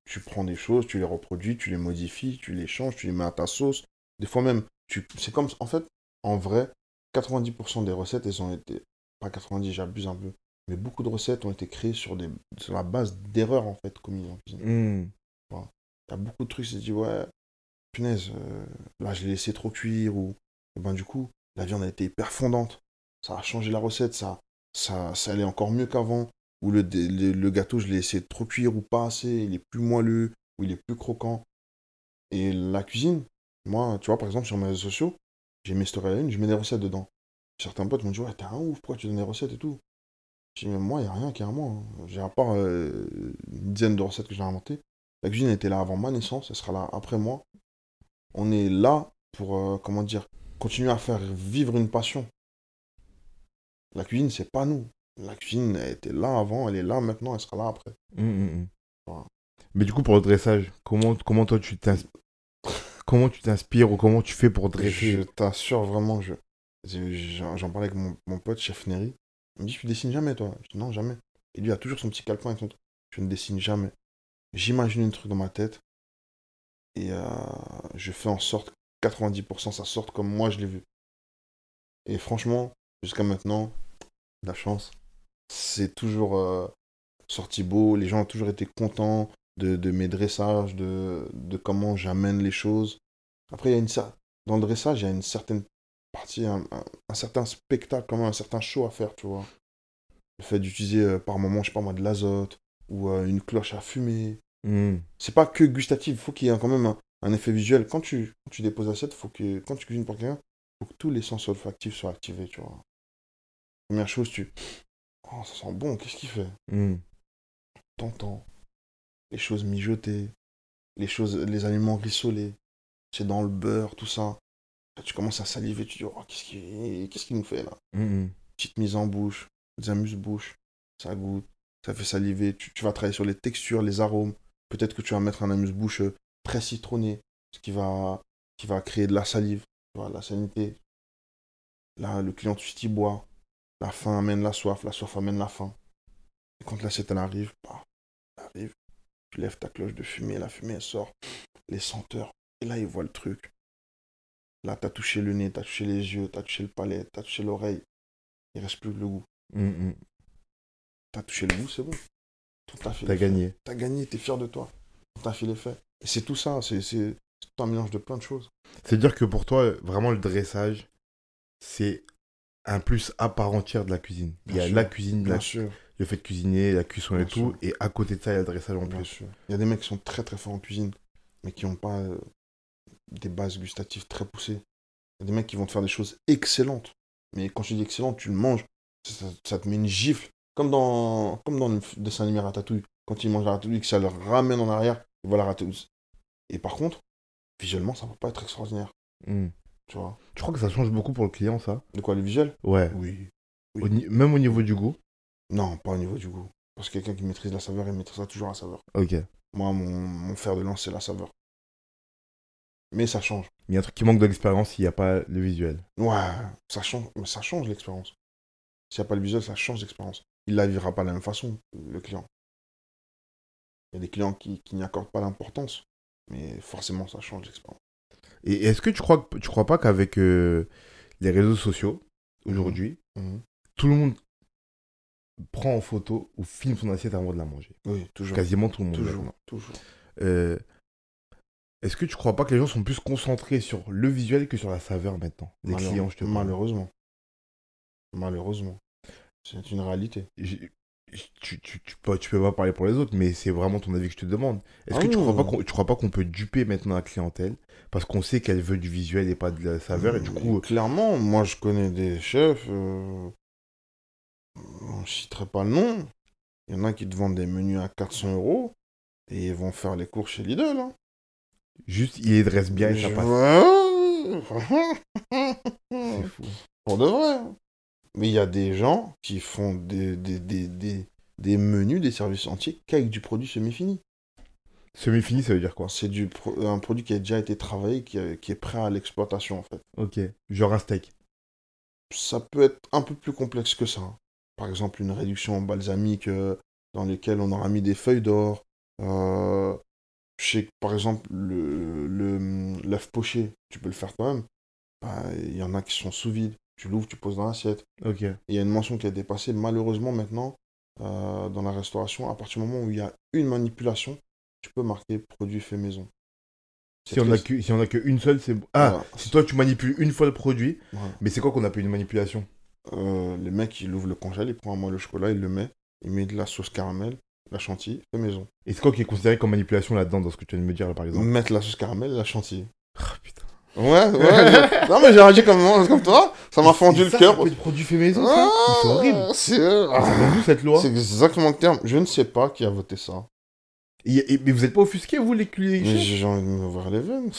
tu prends des choses, tu les reproduis, tu les modifies, tu les changes, tu les mets à ta sauce. Des fois même, tu... c'est comme, en fait, en vrai, 90% des recettes, elles ont été, pas 90, j'abuse un peu, mais beaucoup de recettes ont été créées sur, des, sur la base d'erreurs, en fait, commises en cuisine. Il y a beaucoup de trucs, c'est dit, ouais, punaise, euh, là, je l'ai laissé trop cuire, ou, et ben, du coup, la viande a été hyper fondante. Ça a changé la recette, ça, ça, ça allait encore mieux qu'avant. Ou le, le, gâteau, je l'ai laissé trop cuire ou pas assez, il est plus moelleux, ou il est plus croquant. Et la cuisine, moi, tu vois, par exemple, sur mes réseaux sociaux, j'ai mes stories je mets des recettes dedans. Certains potes m'ont dit, ouais, t'es un ouf, pourquoi tu donnes des recettes et tout? J'ai dit, mais moi, il n'y a rien qui est à moi. hein. J'ai à part euh, une dizaine de recettes que j'ai inventées. La cuisine était là avant ma naissance, elle sera là après moi. On est là pour, euh, comment dire, continuer à faire vivre une passion. La cuisine, c'est pas nous. La cuisine, elle était là avant, elle est là maintenant, elle sera là après. Hmm, hmm. Voilà. Mais du coup, pour le dressage, comment, comment toi tu comment tu t'inspires ou comment tu fais pour Je dresser t'assure vraiment, je... j'en parlais avec mon, mon pote, chef Neri. Il me dit, tu dessines jamais, toi? Je dis, non, jamais. Et lui a toujours son petit calepin avec son truc. Je ne dessine jamais. J'imagine un truc dans ma tête et euh, je fais en sorte que 90% ça sorte comme moi je l'ai vu. Et franchement, jusqu'à maintenant, la chance, c'est toujours euh, sorti beau. Les gens ont toujours été contents de, de mes dressages, de, de comment j'amène les choses. Après, il y a une, dans le dressage, il y a une certaine partie, un, un- certain spectacle, comme un certain show à faire, tu vois. Le fait d'utiliser euh, par moment, je sais pas moi, de l'azote ou une cloche à fumer. Hmm. C'est pas que gustatif, il faut qu'il y ait quand même un, un effet visuel. Quand tu, quand tu déposes l'assiette, faut que, quand tu cuisines pour quelqu'un, faut que tous les sens olfactifs soient activés, tu vois. Première chose, tu... Oh, ça sent bon, qu'est-ce qu'il fait? Hmm. T'entends les choses mijotées, les choses, les aliments rissolés, c'est dans le beurre, tout ça. Là, tu commences à saliver, tu dis, oh, qu'est-ce qu'il qu'est-ce qu'il nous fait là? Hmm, hmm. Petite mise en bouche, des amuse-bouche, ça goûte, ça fait saliver. Tu, tu vas travailler sur les textures, les arômes. Peut-être que tu vas mettre un amuse-bouche euh, très citronné, ce qui va, qui va créer de la salive, la salinité. Là, le client, tu t'y bois. La faim amène la soif, la soif amène la faim. Et quand l'assiette, elle arrive, bah, elle arrive, tu lèves ta cloche de fumée, la fumée, elle sort, les senteurs. Et là, il voit le truc. Là, t'as touché le nez, t'as touché les yeux, t'as touché le palais, t'as touché l'oreille. Il reste plus que le goût. Hmm, hmm. T'as touché le goût, c'est bon. À fait. T'as gagné. T'as gagné, t'es fier de toi. À fait les faits. Et c'est tout ça, c'est un mélange de plein de choses. C'est-à-dire que pour toi, vraiment, le dressage, c'est un plus à part entière de la cuisine. Il y a sûr. la cuisine, la- Bien sûr, le fait de cuisiner, la cuisson et tout, et à côté de ça, il y a le dressage en plus. Il y a des mecs qui sont très très forts en cuisine, mais qui n'ont pas euh, des bases gustatives très poussées. Il y a des mecs qui vont te faire des choses excellentes. Mais quand je dis excellent, tu le manges, ça, ça te met une gifle. Comme dans, comme dans le dessin animé Ratatouille. Quand ils mangent la ratatouille, que ça leur ramène en arrière, et voilà la ratatouille. Et par contre, visuellement, ça va pas être extraordinaire. Hmm. Tu vois Tu crois que ça change beaucoup pour le client, ça? De quoi, le visuel? Ouais. Oui. Au Même au niveau du goût? Non, pas au niveau du goût. Parce que quelqu'un qui maîtrise la saveur, il maîtrisera toujours la saveur. Ok. Moi, mon, mon fer de lance, c'est la saveur. Mais ça change. Mais il y a un truc qui manque de l'expérience s'il n'y a pas le visuel. Ouais, ça change, mais ça change l'expérience. S'il n'y a pas le visuel, ça change l'expérience. Il la vivra pas de la même façon, le client. Il y a des clients qui, qui n'y accordent pas l'importance, mais forcément, ça change l'expérience. Et est-ce que tu crois, tu crois pas qu'avec euh, les réseaux sociaux, aujourd'hui, Mhm. tout le monde prend en photo ou filme son assiette avant de la manger? Oui, toujours. Quasiment tout le monde. Toujours, toujours. Euh, est-ce que tu crois pas que les gens sont plus concentrés sur le visuel que sur la saveur maintenant Les Malheure- clients, je te parle? Malheureusement. Malheureusement. C'est une réalité. J'ai- Tu, tu, tu, peux, tu peux pas parler pour les autres, mais c'est vraiment ton avis que je te demande. Est-ce Ah que tu crois pas qu'on tu crois pas qu'on peut duper maintenant la clientèle? Parce qu'on sait qu'elle veut du visuel et pas de la saveur et du Mais coup clairement, moi je connais des chefs, euh, on ne citerai pas le nom. Il y en a qui te vendent des menus à 400 euros et ils vont faire les cours chez Lidl. Hein. juste il les dresse bien et ça Je- passe. Ouais. C'est fou. Pour de vrai. hein. Mais il y a des gens qui font des, des, des, des, des menus, des services entiers qu'avec du produit semi-fini. Semi-fini, ça veut dire quoi? C'est du pro- un produit qui a déjà été travaillé, qui, est- qui est prêt à l'exploitation en fait. Ok. Genre un steak. ça peut être un peu plus complexe que ça. hein. Par exemple, une réduction en balsamique euh, dans lesquelles on aura mis des feuilles d'or. Euh, je sais que, par exemple, le le- l'œuf poché, tu peux le faire toi-même. Bah, Il y en a qui sont sous vide. Tu l'ouvres, tu poses dans l'assiette. Ok. Et Il y a une mention qui a dépassé, malheureusement, maintenant, euh, dans la restauration, à partir du moment où il y a une manipulation, tu peux marquer produit fait maison. Si on, a que, si on a qu'une seule, c'est bon. Ah, Voilà. si toi tu manipules une fois le produit, mais c'est quoi qu'on appelle une manipulation? Euh, le mec, il ouvre le congèle, il prend un moelle au chocolat, il le met, il met de la sauce caramel, la chantilly, fait maison. Et c'est quoi qui est considéré comme manipulation là-dedans dans ce que tu viens de me dire là par exemple? Mettre la sauce caramel la chantilly. Ah. Ouais, ouais. Non, mais j'ai réagi comme, comme toi, ça m'a fendu le cœur. être produit fait maison, ça Mais C'est horrible. C'est Ah, cette loi c'est exactement le terme. Je ne sais pas qui a voté ça. Et- et- Mais vous êtes pas offusqués, vous, les Mais chefs j'ai envie de m'ouvrir les veines.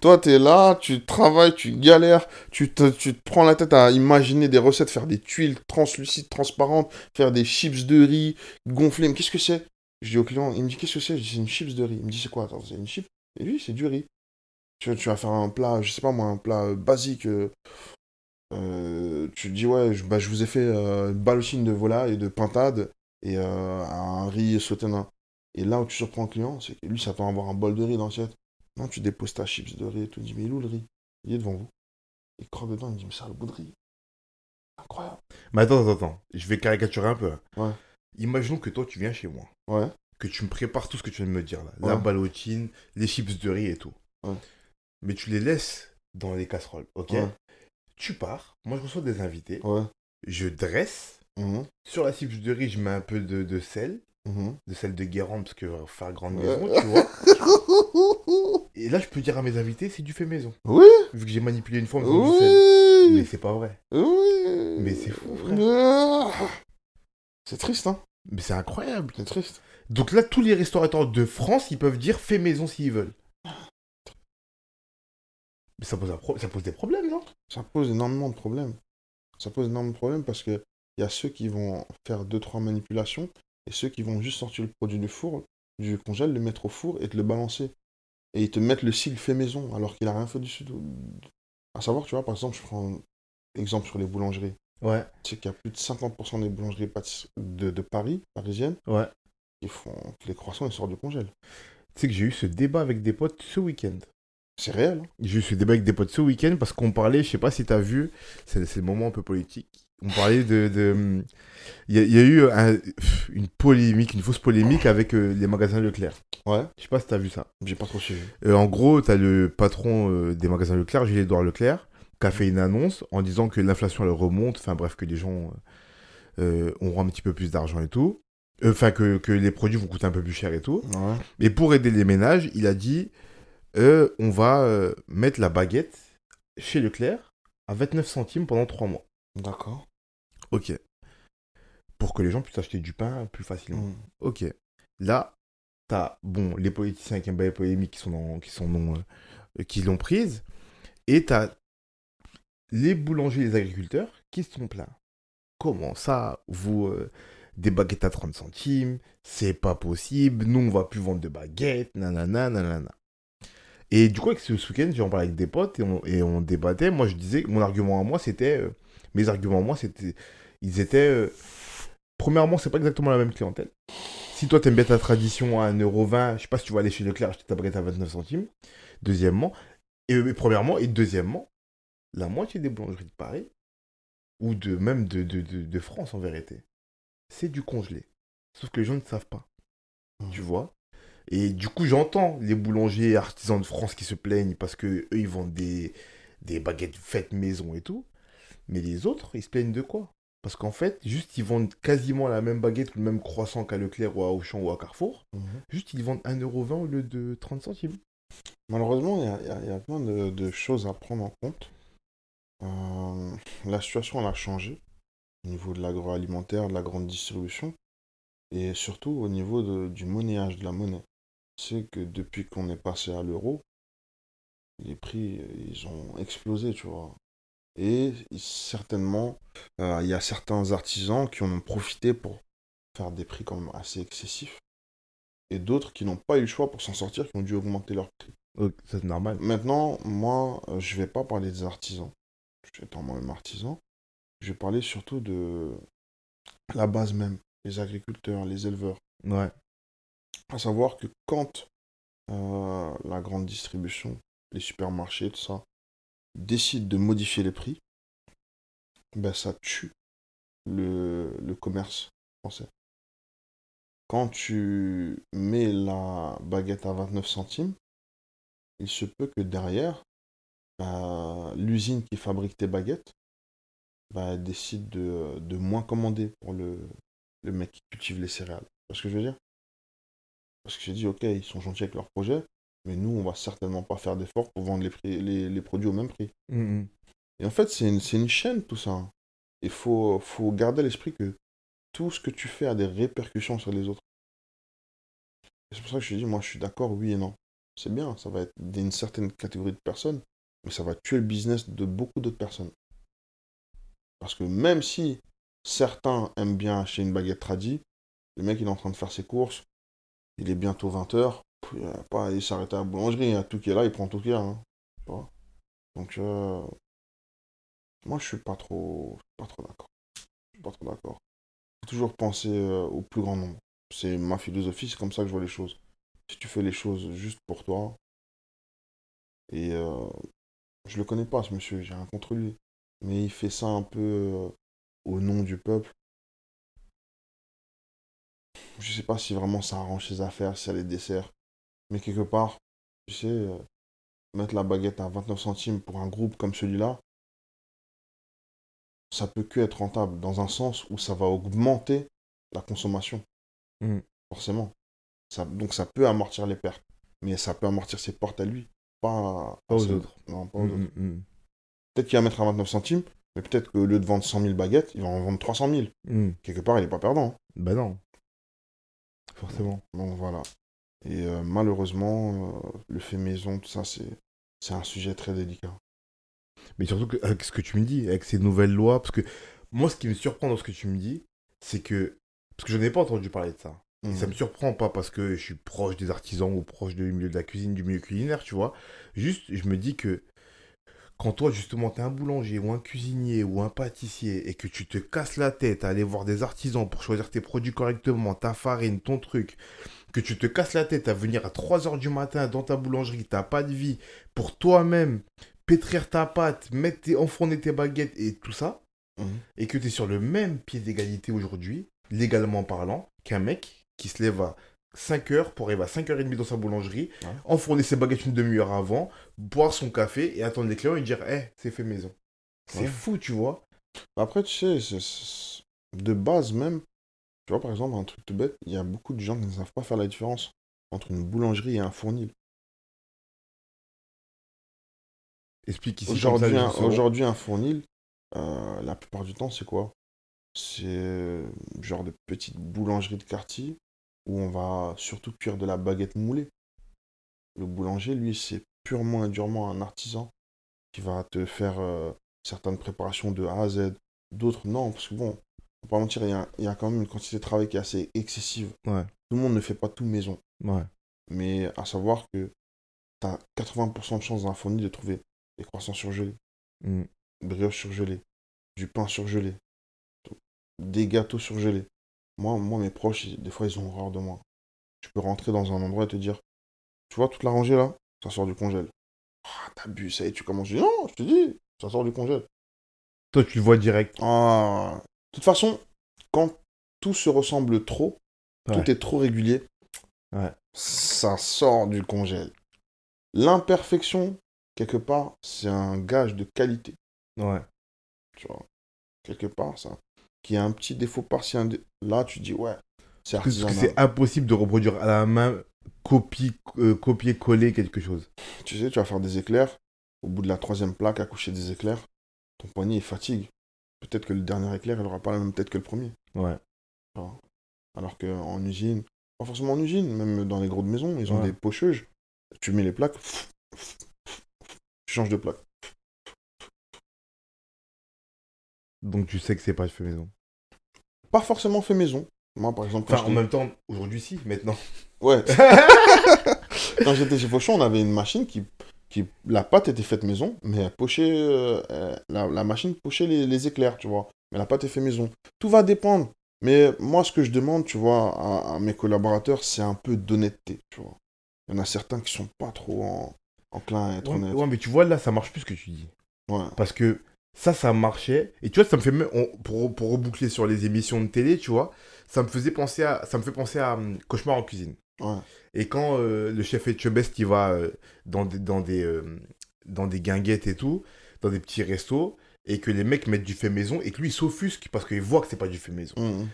Toi, t'es là, tu travailles, tu galères, tu te, tu te prends la tête à imaginer des recettes, faire des tuiles translucides, transparentes, faire des chips de riz gonflées. Mais qu'est-ce que c'est? Je dis au client, il me dit qu'est-ce que c'est? Je dis c'est une chips de riz. Il me dit c'est quoi? Attends, c'est une chip? Et lui, c'est du riz. Tu, tu vas faire un plat, je sais pas moi, un plat euh, basique. euh, euh, tu dis ouais, je, bah, je vous ai fait une balochine de volaille et de pintade et un riz sauté nain. Et là où tu surprends le client, c'est que lui s'attend à avoir un bol de riz dans l'assiette. Non, tu déposes ta chips de riz et tout. Il dit, mais il est où le riz? Il est devant vous. Il croque dedans, il dit, mais ça a le goût de riz. Incroyable. Mais attends, attends, attends. Je vais caricaturer un peu. Ouais. Imaginons que toi, tu viens chez moi. Ouais. Que tu me prépares tout ce que tu viens de me dire là. La ballotine, les chips de riz et tout. Ouais. Mais tu les laisses dans les casseroles, ok Ouais. Tu pars. Moi, je reçois des invités. Ouais. Je dresse. Mhm, Sur la chips de riz, je mets un peu de, de sel. mhm. De sel de Guérande, parce que euh, faire grande Ouais. maison, tu vois. Et là, je peux dire à mes invités, c'est du fait maison. Oui, Vu que j'ai manipulé une fois du sel. Mais oui, c'est pas vrai. oui. Mais c'est fou, frère. Ah. C'est triste, hein. Mais c'est incroyable. C'est triste. Donc là, tous les restaurateurs de France, ils peuvent dire fait maison s'ils veulent. Mais ça pose, un pro- ça pose des problèmes, non? Ça pose énormément de problèmes. Ça pose énormément de problèmes parce que il y a ceux qui vont faire deux trois manipulations et ceux qui vont juste sortir le produit du four, du congèle, le mettre au four et te le balancer. Et ils te mettent le sigle fait maison alors qu'il a rien fait dessus. À savoir, tu vois, par exemple, je prends un exemple sur les boulangeries. Ouais. Tu sais qu'il y a plus de 50% des boulangeries de, de Paris, parisiennes, Ouais. qui font que les croissants ils sortent du congèle. Tu sais que j'ai eu ce débat avec des potes ce week-end. C'est réel. hein. Eu ce débat avec des potes ce week-end parce qu'on parlait, je sais pas si t'as vu, c'est le moment un peu politique. On parlait de. de- Il y, a- il y a eu un- une polémique, une fausse polémique avec euh, les magasins Leclerc. Ouais, Je sais pas si t'as vu ça. j'ai pas trop suivi. Euh, en gros, t'as le patron euh, des magasins Leclerc, Gilles-Édouard Leclerc, qui a fait une annonce en disant que l'inflation elle remonte, enfin bref, que les gens auront un petit peu plus d'argent et tout. Enfin, que, que les produits vont coûter un peu plus cher et tout. Ouais. Et pour aider les ménages, il a dit euh, on va euh, mettre la baguette chez Leclerc à 29 centimes pendant 3 mois. D'accord. Ok. Pour que les gens puissent acheter du pain plus facilement. Mm. Ok. Là, t'as bon, les politiciens qui aiment les polémiques qui sont, dans- qui sont non, euh, qui l'ont prise. Et t'as les boulangers et les agriculteurs qui se sont plaints. Comment ça, vous, des baguettes à 30 centimes, c'est pas possible, nous on va plus vendre de baguettes, nanana, nanana. Et du coup, avec ce, week-end, j'en parlais avec des potes et on, débattait. Moi, je disais, mon argument à moi, c'était. Euh, mes arguments à moi, c'était. Ils étaient. Euh, premièrement, c'est pas exactement la même clientèle. Si toi, t'aimes bien ta tradition à 1,20€, je sais pas si tu vas aller chez Leclerc acheter ta baguette à 29 centimes. Deuxièmement. Et, premièrement. Et deuxièmement, la moitié des boulangeries de Paris, ou de même de, de France en vérité, c'est du congelé. Sauf que les gens ne savent pas. Mmh. Tu vois? Et du coup, j'entends les boulangers artisans de France qui se plaignent parce que eux, ils vendent des, des baguettes faites maison et tout. Mais les autres, ils se plaignent de quoi? Parce qu'en fait, juste, ils vendent quasiment la même baguette ou le même croissant qu'à Leclerc ou à Auchan ou à Carrefour. Mmh. Juste, ils vendent 1,20€ au lieu de 30 centimes. Malheureusement, il y, a, plein de, choses à prendre en compte. Euh, la situation, elle a changé au niveau de l'agroalimentaire, de la grande distribution, et surtout au niveau du monnayage de la monnaie. C'est que depuis qu'on est passé à l'euro, les prix, ils ont explosé, tu vois. Et certainement, euh, il y a certains artisans qui en ont profité pour faire des prix quand même assez excessifs. Et d'autres qui n'ont pas eu le choix pour s'en sortir, qui ont dû augmenter leurs prix. c'est normal. Maintenant, moi, euh, je vais pas parler des artisans. Je suis étant moi-même artisan je vais parler surtout de la base même, les agriculteurs, les éleveurs. Ouais. À savoir que quand euh, la grande distribution, les supermarchés, tout ça, décident de modifier les prix, ben ça tue le, commerce français. Quand tu mets la baguette à 29 centimes, il se peut que derrière, euh, l'usine qui fabrique tes baguettes bah, décide de, de, moins commander pour le, le mec qui cultive les céréales. Tu ce que je veux dire? Parce que j'ai dit, ok, ils sont gentils avec leur projet, mais nous, on va certainement pas faire d'efforts pour vendre les, prix, les, les, produits au même prix. Mmh, mmh. Et en fait, c'est une, une, chaîne, tout ça. Il faut, faut garder à l'esprit que tout ce que tu fais a des répercussions sur les autres. C'est pour ça que je dis, moi, je suis d'accord, oui et non. C'est bien, ça va être d'une certaine catégorie de personnes, mais ça va tuer le business de beaucoup d'autres personnes. Parce que même si certains aiment bien acheter une baguette tradie, le mec il est en train de faire ses courses, il est bientôt 20h, pas il s'arrête à la boulangerie, il y a tout qui est là, il prend tout qui est là. Hein, Donc euh, moi je suis pas trop pas trop d'accord. Je suis pas trop d'accord. Faut toujours penser euh, au plus grand nombre. C'est ma philosophie, c'est comme ça que je vois les choses. Si tu fais les choses juste pour toi, et euh, je le connais pas ce monsieur, j'ai rien contre lui mais il fait ça un peu euh, au nom du peuple. Je sais pas si vraiment ça arrange ses affaires, si elle les dessert. Mais quelque part, tu sais, euh, mettre la baguette à 29 centimes pour un groupe comme celui-là, ça peut que être rentable, dans un sens où ça va augmenter la consommation. Mmh. Forcément. Ça, donc ça peut amortir les pertes. Mais ça peut amortir ses portes à lui, pas, aux autres. Non, pas aux mmh, autres. Mmh, Peut-être qu'il va mettre à 29 centimes, mais peut-être qu'au lieu de vendre 100 000 baguettes, il va en vendre 300 000. Hmm. Quelque part, il n'est pas perdant. Ben non. Forcément. Donc voilà. Et euh, malheureusement, euh, le fait maison, tout ça, c'est, c'est un sujet très délicat. Mais surtout que, avec ce que tu me dis, avec ces nouvelles lois, parce que moi, ce qui me surprend dans ce que tu me dis, c'est que. Parce que je n'ai pas entendu parler de ça. Et ça hmm. me surprend pas parce que je suis proche des artisans ou proche du milieu de la cuisine, du milieu culinaire, tu vois. Juste, je me dis que quand toi, justement, tu es un boulanger ou un cuisinier ou un pâtissier et que tu te casses la tête à aller voir des artisans pour choisir tes produits correctement, ta farine, ton truc, que tu te casses la tête à venir à 3h du matin dans ta boulangerie, t'as pas de vie, pour toi-même pétrir ta pâte, mettre tes, enfourner tes baguettes et tout ça, mhm. et que tu es sur le même pied d'égalité aujourd'hui, légalement parlant, qu'un mec qui se lève à 5 heures pour arriver à 5h30 dans sa boulangerie, enfourner ses baguettes une demi-heure avant, boire son café et attendre les clients et dire Eh, c'est fait maison. C'est fou, tu vois. Après, tu sais, de base même, tu vois, par exemple, un truc tout bête, il y a beaucoup de gens qui ne savent pas faire la différence entre une boulangerie et un fournil. Explique ici. Aujourd'hui, un, aujourd'hui, un fournil, euh, la plupart du temps, c'est quoi? C'est euh, genre de petite boulangerie de quartier où on va surtout cuire de la baguette moulée. Le boulanger, lui, c'est purement et durement un artisan qui va te faire euh, certaines préparations de A à Z. D'autres, non, parce que bon, faut pas mentir, il y a, il y a quand même une quantité de travail qui est assez excessive. Ouais. Tout le monde ne fait pas tout maison. Ouais. Mais à savoir que tu as 80% de chances dans la fournie de trouver des croissants surgelés, Mm. brioches surgelées, du pain surgelé, des gâteaux surgelés. Moi, moi, mes proches, des fois, ils ont horreur de moi. Tu peux rentrer dans un endroit et te dire, tu vois toute la rangée là, ça sort du congèle. Ah, t'abuses, ça y est, tu commences. Je dis, non, je te dis, ça sort du congèle. Toi, tu le vois direct. Ah. De toute façon, quand tout se ressemble trop, Ouais. tout est trop régulier, Ouais. ça sort du congèle. L'imperfection, quelque part, c'est un gage de qualité, Ouais. tu vois. Quelque part, ça. Qu'il y a un petit défaut dé- là, tu dis, ouais, c'est Parce que artisanal. c'est impossible de reproduire à la main, copie, euh, copier-coller quelque chose. Tu sais, tu vas faire des éclairs, au bout de la troisième plaque, accoucher des éclairs, ton poignet, il fatigue. Peut-être que le dernier éclair, il aura pas la même tête que le premier. Ouais. Alors qu'en usine, pas forcément en usine, même dans les grosses maisons, ils ont Ouais. des pocheuses. Tu mets les plaques, tu changes de plaque. Donc tu sais que c'est pas fait maison. Pas forcément fait maison. Moi, par exemple, Enfin, en même temps, aujourd'hui, si, maintenant. Ouais. quand j'étais chez Fauchon, on avait une machine qui, qui... La pâte était faite maison, mais elle pochait... euh, euh, la, la machine pochait les, les éclairs, tu vois. Mais la pâte est faite maison. Tout va dépendre. Mais moi, ce que je demande, tu vois, à, à mes collaborateurs, c'est un peu d'honnêteté, tu vois. Il y en a certains qui sont pas trop en, enclins à être Ouais, honnêtes. ouais, mais tu vois, là, ça marche plus ce que tu dis. Ouais. Parce que ça, ça marchait. Et tu vois, ça me fait même- on- pour, pour reboucler sur les émissions de télé, tu vois, ça me faisait penser à, ça me fait penser à hum, Cauchemar en cuisine. Ouais. Et quand euh, le chef Etchebest, il va euh, dans des, dans, des, euh, dans des guinguettes et tout, dans des petits restos, et que les mecs mettent du fait maison, et que lui, il s'offusque parce qu'il voit que c'est pas du fait maison. Mhm.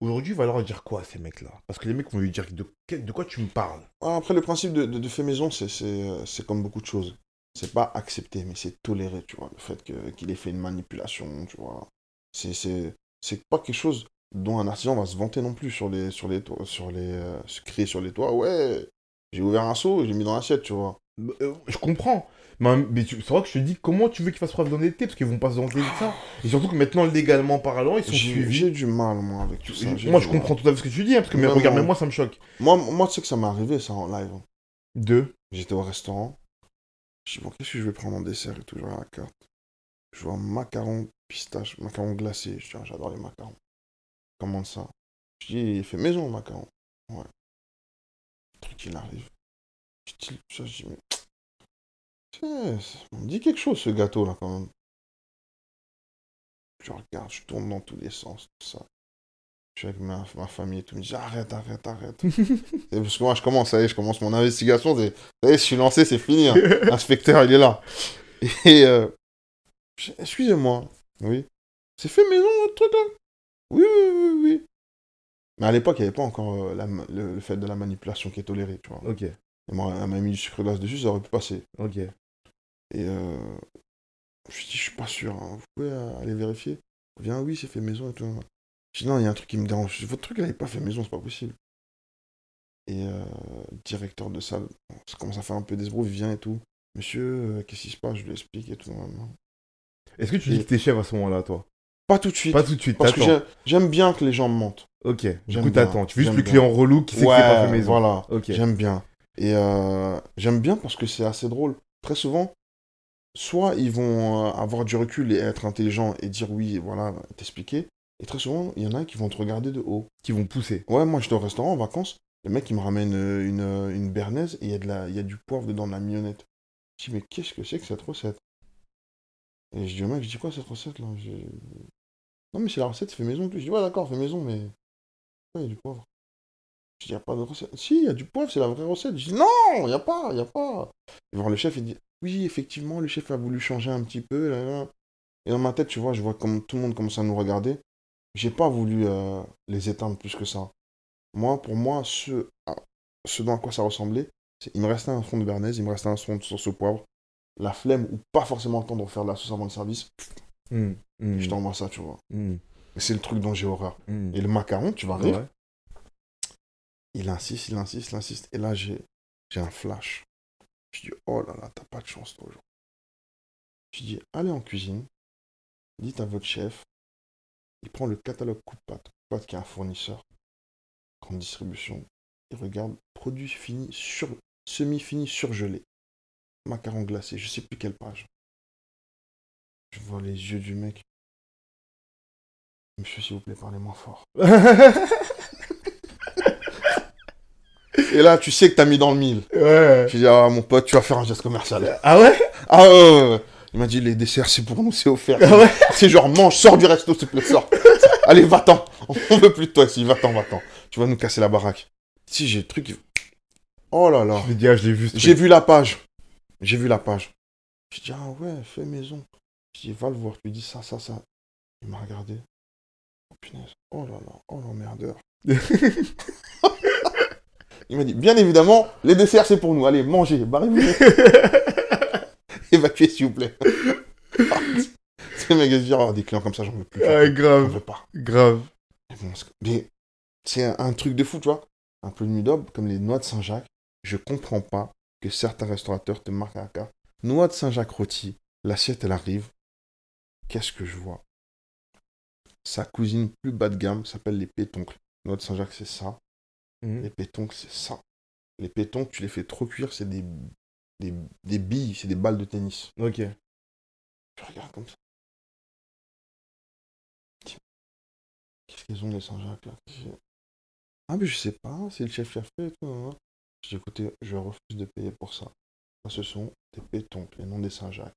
Aujourd'hui, il va leur dire quoi, ces mecs-là? Parce que les mecs vont lui dire de, de quoi tu me parles? Après, le principe de, de, de fait maison, c'est comme beaucoup de choses. C'est pas accepté, mais c'est toléré, tu vois. Le fait qu'il ait fait une manipulation, tu vois. C'est- pas quelque chose dont un artisan va se vanter non plus sur les, sur les toits, sur les, euh, se crier sur les toits. Ouais, j'ai ouvert un seau, j'ai mis dans l'assiette, tu vois. Euh, Je comprends. Mais, mais c'est vrai que je te dis, comment tu veux qu'ils fassent preuve d'honnêteté? Parce qu'ils vont pas se vanter de ça. Et surtout que maintenant, légalement parlant, ils sont suivis. j'ai du mal, moi, avec tout ça. Moi, je mal. comprends tout à fait ce que tu dis, hein, parce que mais regarde, même moi, ça me choque. Moi, moi, tu sais que ça m'est arrivé, ça, en live. Deux. J'étais au restaurant. Je dis, bon, qu'est-ce que je vais prendre en dessert et tout, je la carte. Je vois macaron pistache, macaron glacé. Je dis, ah, j'adore les macarons. Commande ça? Je il fait maison, macaron. Ouais. Le truc, il arrive. Je dis, je dis, mais. Tiens, ça me dit quelque chose, ce gâteau-là, quand même. Je regarde, je tourne dans tous les sens, tout ça. Je suis avec ma, ma famille et tout. Je me dis, arrête, arrête, arrête. Et parce que moi, je commence, ça y est, je commence mon investigation. Ça y est, je suis lancé, c'est fini. hein. L'inspecteur, il est là. Et euh, excusez-moi, oui. C'est fait maison, votre truc là? Oui, oui, oui, oui. Mais à l'époque, il n'y avait pas encore euh, la le, le fait de la manipulation qui est toléré, tu vois. Ok, Et moi, elle m'a mis du sucre glace dessus, ça aurait pu passer. ok. Et euh, je me suis dit, je suis pas sûr, hein. vous pouvez euh, aller vérifier Viens, oui, c'est fait maison et tout. Je dis, non, il y a un truc qui me dérange. Votre truc, il n'est pas fait maison, c'est pas possible. Et euh, directeur de salle, ça commence à faire un peu d'esbrouille, il vient et tout. Monsieur, euh, qu'est-ce qui se passe? Je lui explique et tout. Est-ce que tu dis que t'es chef à ce moment-là, toi? Pas tout de suite. Pas tout de suite, parce que j'ai- j'aime bien que les gens me mentent. Ok, du coup, t'attends. Tu veux juste le bien. client relou qui sait que c'est pas fait maison. voilà. Ok. J'aime bien. Et euh, j'aime bien parce que c'est assez drôle. Très souvent, soit ils vont euh, avoir du recul et être intelligents et dire oui, voilà, t'expliquer. Et très souvent, il y en a qui vont te regarder de haut. Qui vont pousser. Ouais, moi j'étais au restaurant en vacances, le mec il me ramène euh, une, euh, une bernaise et il y, a y a du poivre dedans, de la mignonnette. Je dis, mais qu'est-ce que c'est que cette recette? Et je dis au mec, je dis quoi cette recette là? Non, mais c'est la recette fait maison. Je dis, ouais, d'accord, fait maison, mais. Il y a du poivre? Je dis, il n'y a pas de recette. Si, il y a du poivre, c'est la vraie recette. Je dis, non, il n'y a pas, il n'y a pas. Et voir le chef, il dit, oui, effectivement, le chef a voulu changer un petit peu. Et dans ma tête, tu vois, je vois comme tout le monde commence à nous regarder. J'ai pas voulu euh, les éteindre plus que ça. Moi, pour moi, ce, à- ce dans quoi ça ressemblait, c'est il me restait un fond de bernaise, il me restait un fond de sauce au poivre, la flemme ou pas forcément le temps de refaire de la sauce avant le service. Hmm, hmm, Je t'envoie ça, tu vois. hmm, c'est le truc dont j'ai horreur. hmm. Et le macaron, tu vas rire, Ouais. il insiste, il insiste, il insiste. Et là, j'ai j'ai un flash. Je dis, oh là là, t'as pas de chance, toi, aujourd'hui. Je dis, allez en cuisine, dites à votre chef Il prend le catalogue Coupe-Pâte. Coupe-Pâte qui est un fournisseur. Grande distribution. Il regarde produit fini, sur, semi-fini, surgelé. Macaron glacé, je sais plus quelle page. Je vois les yeux du mec. Monsieur, s'il vous plaît, parlez moins fort. Et là, tu sais que t'as mis dans le mille. Ouais. Je dis, ah, mon pote, tu vas faire un geste commercial. Ah ouais? Ah ouais, ouais, ouais. Il m'a dit, les desserts, c'est pour nous, c'est offert. Ah ouais C'est genre, mange, sors du resto, s'il te plaît, sors. Allez, va-t'en. On veut plus de toi ici, va-t'en, va-t'en. Tu vas nous casser la baraque. Si, j'ai le truc. Oh là là. Je ah, je l'ai vu. J'ai vu la page. J'ai vu la page. Je dis, ah ouais, fais maison. Je dis, va le voir, tu lui dis ça, ça, ça. Il m'a regardé. Oh punaise. Oh là là, oh l'emmerdeur. Il m'a dit, bien évidemment, les desserts, c'est pour nous. Allez, mangez, barrez-vous. Évacuez, s'il vous plaît. c'est mec, oh, des clients comme ça, j'en veux plus. Ah, J'en grave, veux pas. grave. Mais bon, c'est- mais c'est un, un truc de fou, tu vois. Un peu de nudob, comme les noix de Saint-Jacques. Je comprends pas que certains restaurateurs te marquent à la carte. Noix de Saint-Jacques rôti, l'assiette elle arrive. Qu'est-ce que je vois? Sa cousine plus bas de gamme s'appelle les pétoncles. Noix de Saint-Jacques, c'est ça. Mhm. Les pétoncles, c'est ça. Les pétoncles, tu les fais trop cuire, c'est des, des, des billes, c'est des balles de tennis. Ok. Je regarde comme ça. Qu'est-ce qu'ils ont les Saint-Jacques là Ah mais je sais pas, c'est le chef qui a fait et tout. hein. Je dis écoutez, je refuse de payer pour ça. Ça, ce sont des pétoncles et non des Saint-Jacques.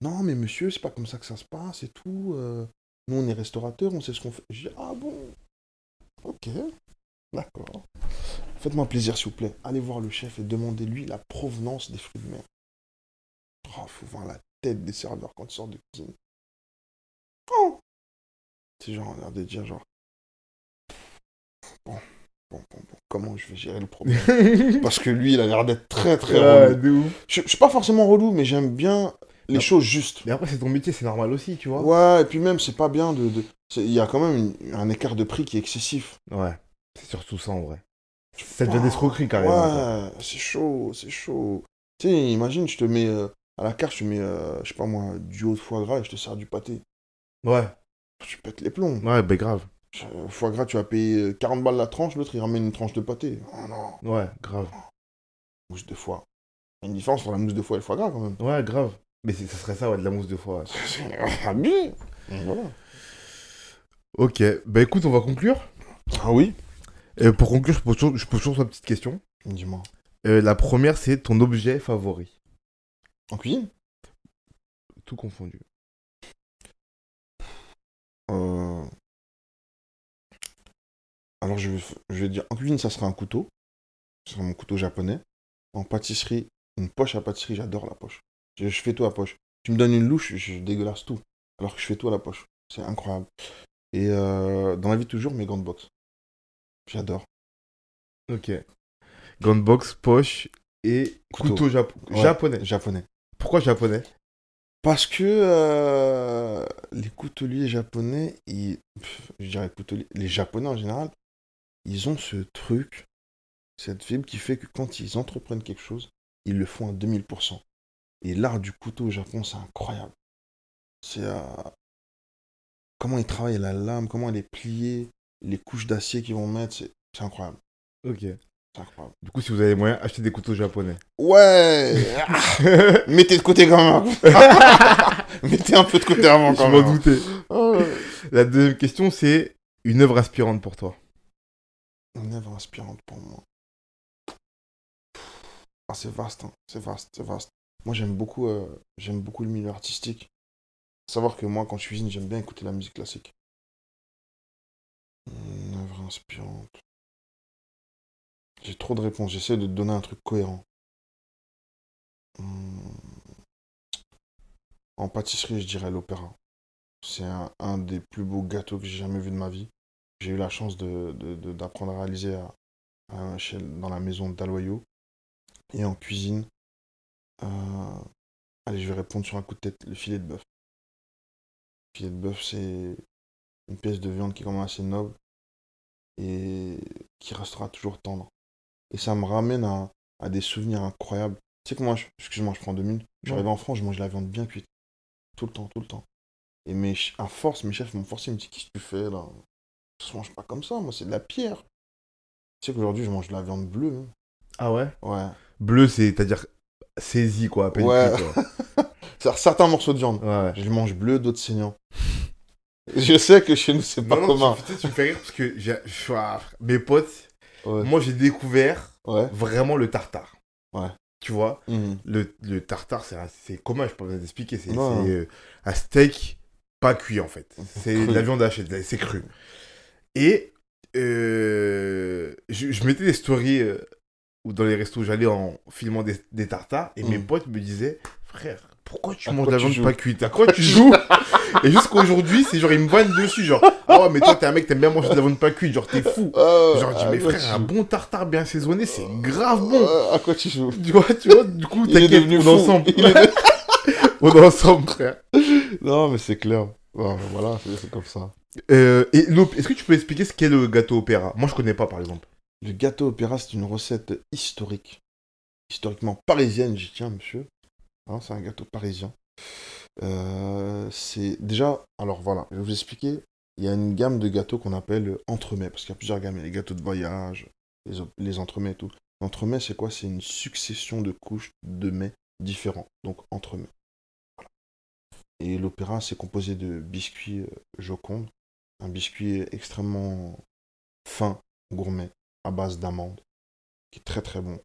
Non mais monsieur, c'est pas comme ça que ça se passe et tout. euh, Nous on est restaurateurs, on sait ce qu'on fait. Dis ah bon? Ok, d'accord. Faites-moi plaisir s'il vous plaît. Allez voir le chef et demandez-lui la provenance des fruits de mer. Oh, faut voir la tête des serveurs quand ils sortent de cuisine. Oh C'est genre, on a l'air de dire genre... Bon, bon, bon, bon, comment je vais gérer le problème? Parce que lui, il a l'air d'être très très Ah, relou. Je, je suis pas forcément relou, mais j'aime bien les choses justes. Mais après, c'est ton métier, c'est normal aussi, tu vois. Ouais, et puis même, c'est pas bien de... Il y a quand même une- un écart de prix qui est excessif. Ouais. C'est surtout ça, en vrai. Ça devient des escroquerie, carrément. Ouais, c'est chaud, c'est chaud. Tu sais, imagine, je te mets... euh, à la carte, je te mets, euh, je sais pas moi, du haut de foie gras et je te sers du pâté. Ouais. Tu pètes les plombs. Ouais, bah grave. Euh, Foie gras, tu vas payer euh, 40 balles la tranche, l'autre il ramène une tranche de pâté. Oh non, Ouais, grave. mousse de foie. Il y a une différence entre la mousse de foie et le foie gras quand même. Ouais, grave. Mais c'est- ça serait ça, ouais, de la mousse de foie. C'est abusé. Voilà. Ok, bah écoute, on va conclure. Ah oui Euh, pour conclure, je pose toujours, je pose toujours trois petites questions. Dis-moi. Euh, la première, c'est ton objet favori. En cuisine? Tout confondu. Euh, Alors je vais, f- je vais dire, en cuisine ça sera un couteau. Ce sera mon couteau japonais. En pâtisserie, une poche à pâtisserie, j'adore la poche. Je, je fais tout à poche. Tu me donnes une louche, je dégueulasse tout. Alors que je fais tout à la poche. C'est incroyable. Et euh, dans la vie toujours, mes gants de boxe. J'adore. Ok. Gunbox, poche et Couteau. couteau, japo- Ouais. japonais. Japonais. Pourquoi japonais? Parce que euh, les couteliers japonais, ils, pff, je dirais couteliers, les japonais en général, ils ont ce truc, cette fibre qui fait que quand ils entreprennent quelque chose, ils le font à 2000%. Et l'art du couteau au Japon, c'est incroyable. C'est euh, comment ils travaillent la lame, comment elle est pliée, les couches d'acier qu'ils vont mettre, c'est incroyable. Ok. C'est incroyable. Du coup, si vous avez les moyens, achetez des couteaux japonais. Ouais Mettez de côté quand même. Mettez un peu de côté avant Je quand m'en même. doutais. Oh, ouais. La deuxième question, c'est une œuvre inspirante pour toi. Une œuvre inspirante pour moi. Ah, c'est vaste, hein. c'est vaste, c'est vaste. Moi, j'aime beaucoup, euh, j'aime beaucoup le milieu artistique. Faut savoir que moi, quand je cuisine, j'aime bien écouter la musique classique. Une œuvre inspirante. J'ai trop de réponses. J'essaie de te donner un truc cohérent. Hmm. En pâtisserie, je dirais l'opéra. C'est un, des plus beaux gâteaux que j'ai jamais vu de ma vie. J'ai eu la chance d'apprendre à réaliser dans la maison d'Aloyau. Et en cuisine, euh, allez, je vais répondre sur un coup de tête, le filet de bœuf. Le filet de bœuf, c'est une pièce de viande qui est quand même assez noble et qui restera toujours tendre. Et ça me ramène à, à des souvenirs incroyables. Tu sais que moi, excuse-moi, je prends deux minutes. J'arrive en France, je mange la viande bien cuite. Tout le temps, tout le temps. Et mes, à force, mes chefs m'ont forcé, ils me disent Qu'est-ce que tu fais là? Ça se mange pas comme ça, moi, c'est de la pierre. Tu sais qu'aujourd'hui, je mange de la viande bleue. Ah ouais? Ouais. Bleu, c'est-à-dire saisi, quoi, à peine Ouais. quoi. Certains morceaux de viande. Ouais, ouais. Je mange bleu, d'autres saignants. Je sais que chez nous, c'est pas Non, non, commun. tu, tu me fais rire parce que j'ai- ah, mes potes, Ouais. moi j'ai découvert Ouais. vraiment le tartare. Ouais. Tu vois, Mhm. le, le tartare, c'est un- c'est commun, je peux pas vous expliquer. C'est euh, un steak pas cuit en fait. C'est de la viande hachée, c'est cru. Et euh, je, je mettais des stories euh, où dans les restos, j'allais en filmant des, des tartares et mes Mm. potes me disaient Frère, pourquoi tu À manges de la viande pas cuite À quoi tu joues Et jusqu'à aujourd'hui, c'est genre, ils me vannent dessus. Genre, ah ouais, mais toi, t'es un mec, t'aimes bien manger de la viande pas cuite. Genre, t'es fou. Ah, Genre, je dis, mais frère, un bon tartare bien assaisonné, c'est grave bon. Ah, À quoi tu joues Tu vois, tu vois, du coup, t'inquiète, devenu on est ensemble. Il est on est ensemble, frère. Non, mais c'est clair. Voilà, c'est comme ça. Euh, et est-ce que tu peux expliquer ce qu'est le gâteau opéra? Moi, je connais pas, par exemple. Le gâteau opéra, c'est une recette historique. Historiquement parisienne, j'y tiens, monsieur. Hein, c'est un gâteau parisien. Euh, c'est déjà, alors voilà, je vais vous expliquer. Il y a une gamme de gâteaux qu'on appelle entremets, parce qu'il y a plusieurs gammes. Les gâteaux de voyage, les, entremets et tout. L'entremets, c'est quoi? C'est une succession de couches de mets différents. Donc, entremets. Et l'opéra, c'est composé de biscuits euh, Joconde, un biscuit extrêmement fin, gourmet, à base d'amandes, qui est très très bon,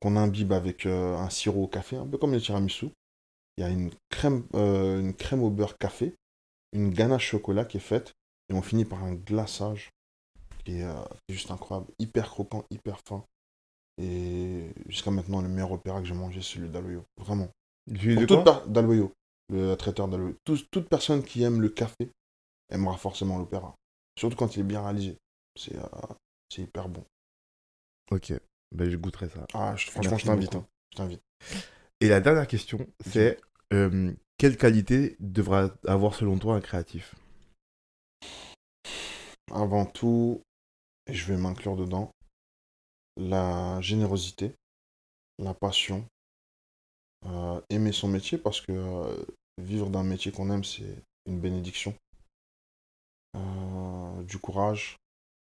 qu'on imbibe avec euh, un sirop au café, un peu comme le tiramisu. Il y a une crème, euh, une crème au beurre café, une ganache chocolat qui est faite, et on finit par un glaçage qui est, euh, qui est juste incroyable, hyper croquant, hyper fin. Et jusqu'à maintenant, le meilleur opéra que j'ai mangé, c'est celui d'Aloyo. Vraiment. Toute per- d'Aloyo, le traiteur d'Aloyo. Toute personne qui aime le café aimera forcément l'opéra. Surtout quand il est bien réalisé. C'est euh, c'est hyper bon. Ok, ben, je goûterai ça. Ah, je- franchement, je t'invite. hein. Je t'invite. Et la dernière question, c'est euh, quelle qualité devra avoir selon toi un créatif? Avant tout, et je vais m'inclure dedans, la générosité, la passion, euh, aimer son métier parce que euh, vivre d'un métier qu'on aime, c'est une bénédiction. Du courage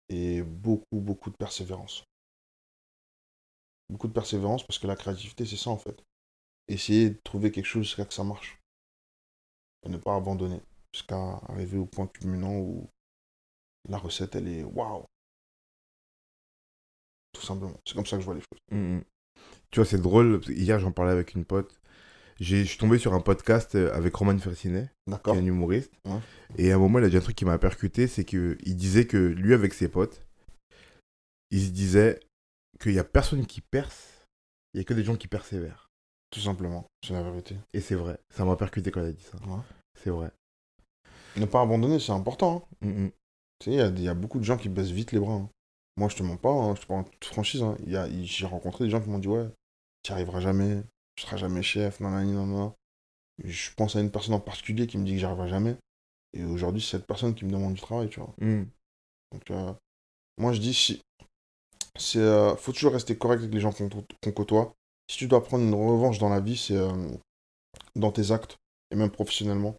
et beaucoup, beaucoup de persévérance. Beaucoup de persévérance parce que la créativité, c'est ça en fait. Essayer de trouver quelque chose jusqu'à que ça marche. Et ne pas abandonner jusqu'à arriver au point culminant où la recette, elle est waouh. Tout simplement. C'est comme ça que je vois les choses. Mhm. Tu vois, c'est drôle. Hier, j'en parlais avec une pote. J'ai- Je suis tombé sur un podcast euh, avec Roman Fercinet, qui est un humoriste. Et à un moment, il a dit un truc qui m'a percuté c'est qu'il disait que lui, avec ses potes, il se disait qu'il n'y a personne qui perce, il n'y a que des gens qui persévèrent. Tout simplement. C'est la vérité. Et c'est vrai. Ça m'a percuté quand il a dit ça. Ouais. C'est vrai. Ne pas abandonner, c'est important. hein. Mhm. Tu sais, il y a, il y a beaucoup de gens qui baissent vite les bras. hein. Moi, je te mens pas, hein, je te parle en toute franchise. hein. J'ai rencontré des gens qui m'ont dit Ouais, tu n'y arriveras jamais, tu seras jamais chef, nanani, nanana. Je pense à une personne en particulier qui me dit que j'y arriverai jamais. Et aujourd'hui, c'est cette personne qui me demande du travail, tu vois. Mhm. Donc, euh, moi, je dis si. C'est, euh, faut toujours rester correct avec les gens qu'on qu'on côtoie. Si tu dois prendre une revanche dans la vie, c'est euh, dans tes actes, et même professionnellement.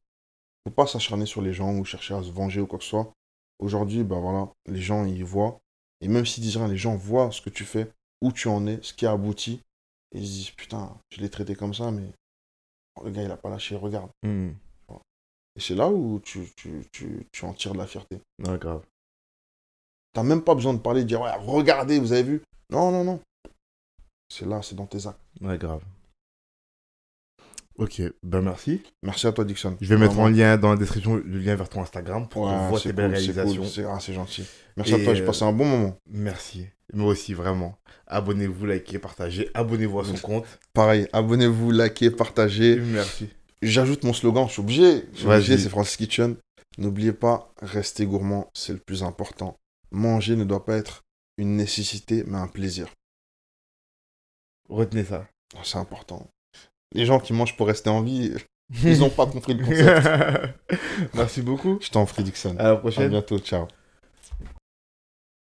Faut pas s'acharner sur les gens ou chercher à se venger ou quoi que ce soit. Aujourd'hui, bah voilà, les gens, ils voient. Et même s'ils disent rien, les gens voient ce que tu fais, où tu en es, ce qui a abouti. Et ils se disent, putain, je l'ai traité comme ça, mais le gars, il a pas lâché, regarde. Mhm. Et c'est là où tu, tu, tu, tu en tires de la fierté. Ouais, grave. T'as même pas besoin de parler, de dire, ouais, regardez, vous avez vu. Non, non, non. C'est là, c'est dans tes actes. Ouais, grave. Ok, ben merci. Merci à toi, Dixon. Je vais mettre en lien dans la description le lien vers ton Instagram pour qu'on Ouais, voit tes belles cool, c'est cool, réalisations. c'est ah, c'est gentil. Merci Et, à toi, j'ai passé un bon moment. Merci. Moi aussi, vraiment. Abonnez-vous, likez, partagez. Abonnez-vous à son compte. Pareil, abonnez-vous, likez, partagez. Merci. J'ajoute mon slogan, je suis obligé. Je suis obligé, c'est Francis Kitchen. N'oubliez pas, restez gourmand, c'est le plus important. Manger ne doit pas être une nécessité, mais un plaisir. Retenez ça. Ah, C'est important. Les gens qui mangent pour rester en vie, ils n'ont pas compris le concept. Merci beaucoup. Je t'en prie, Dixon. À la À prochaine. bientôt, ciao.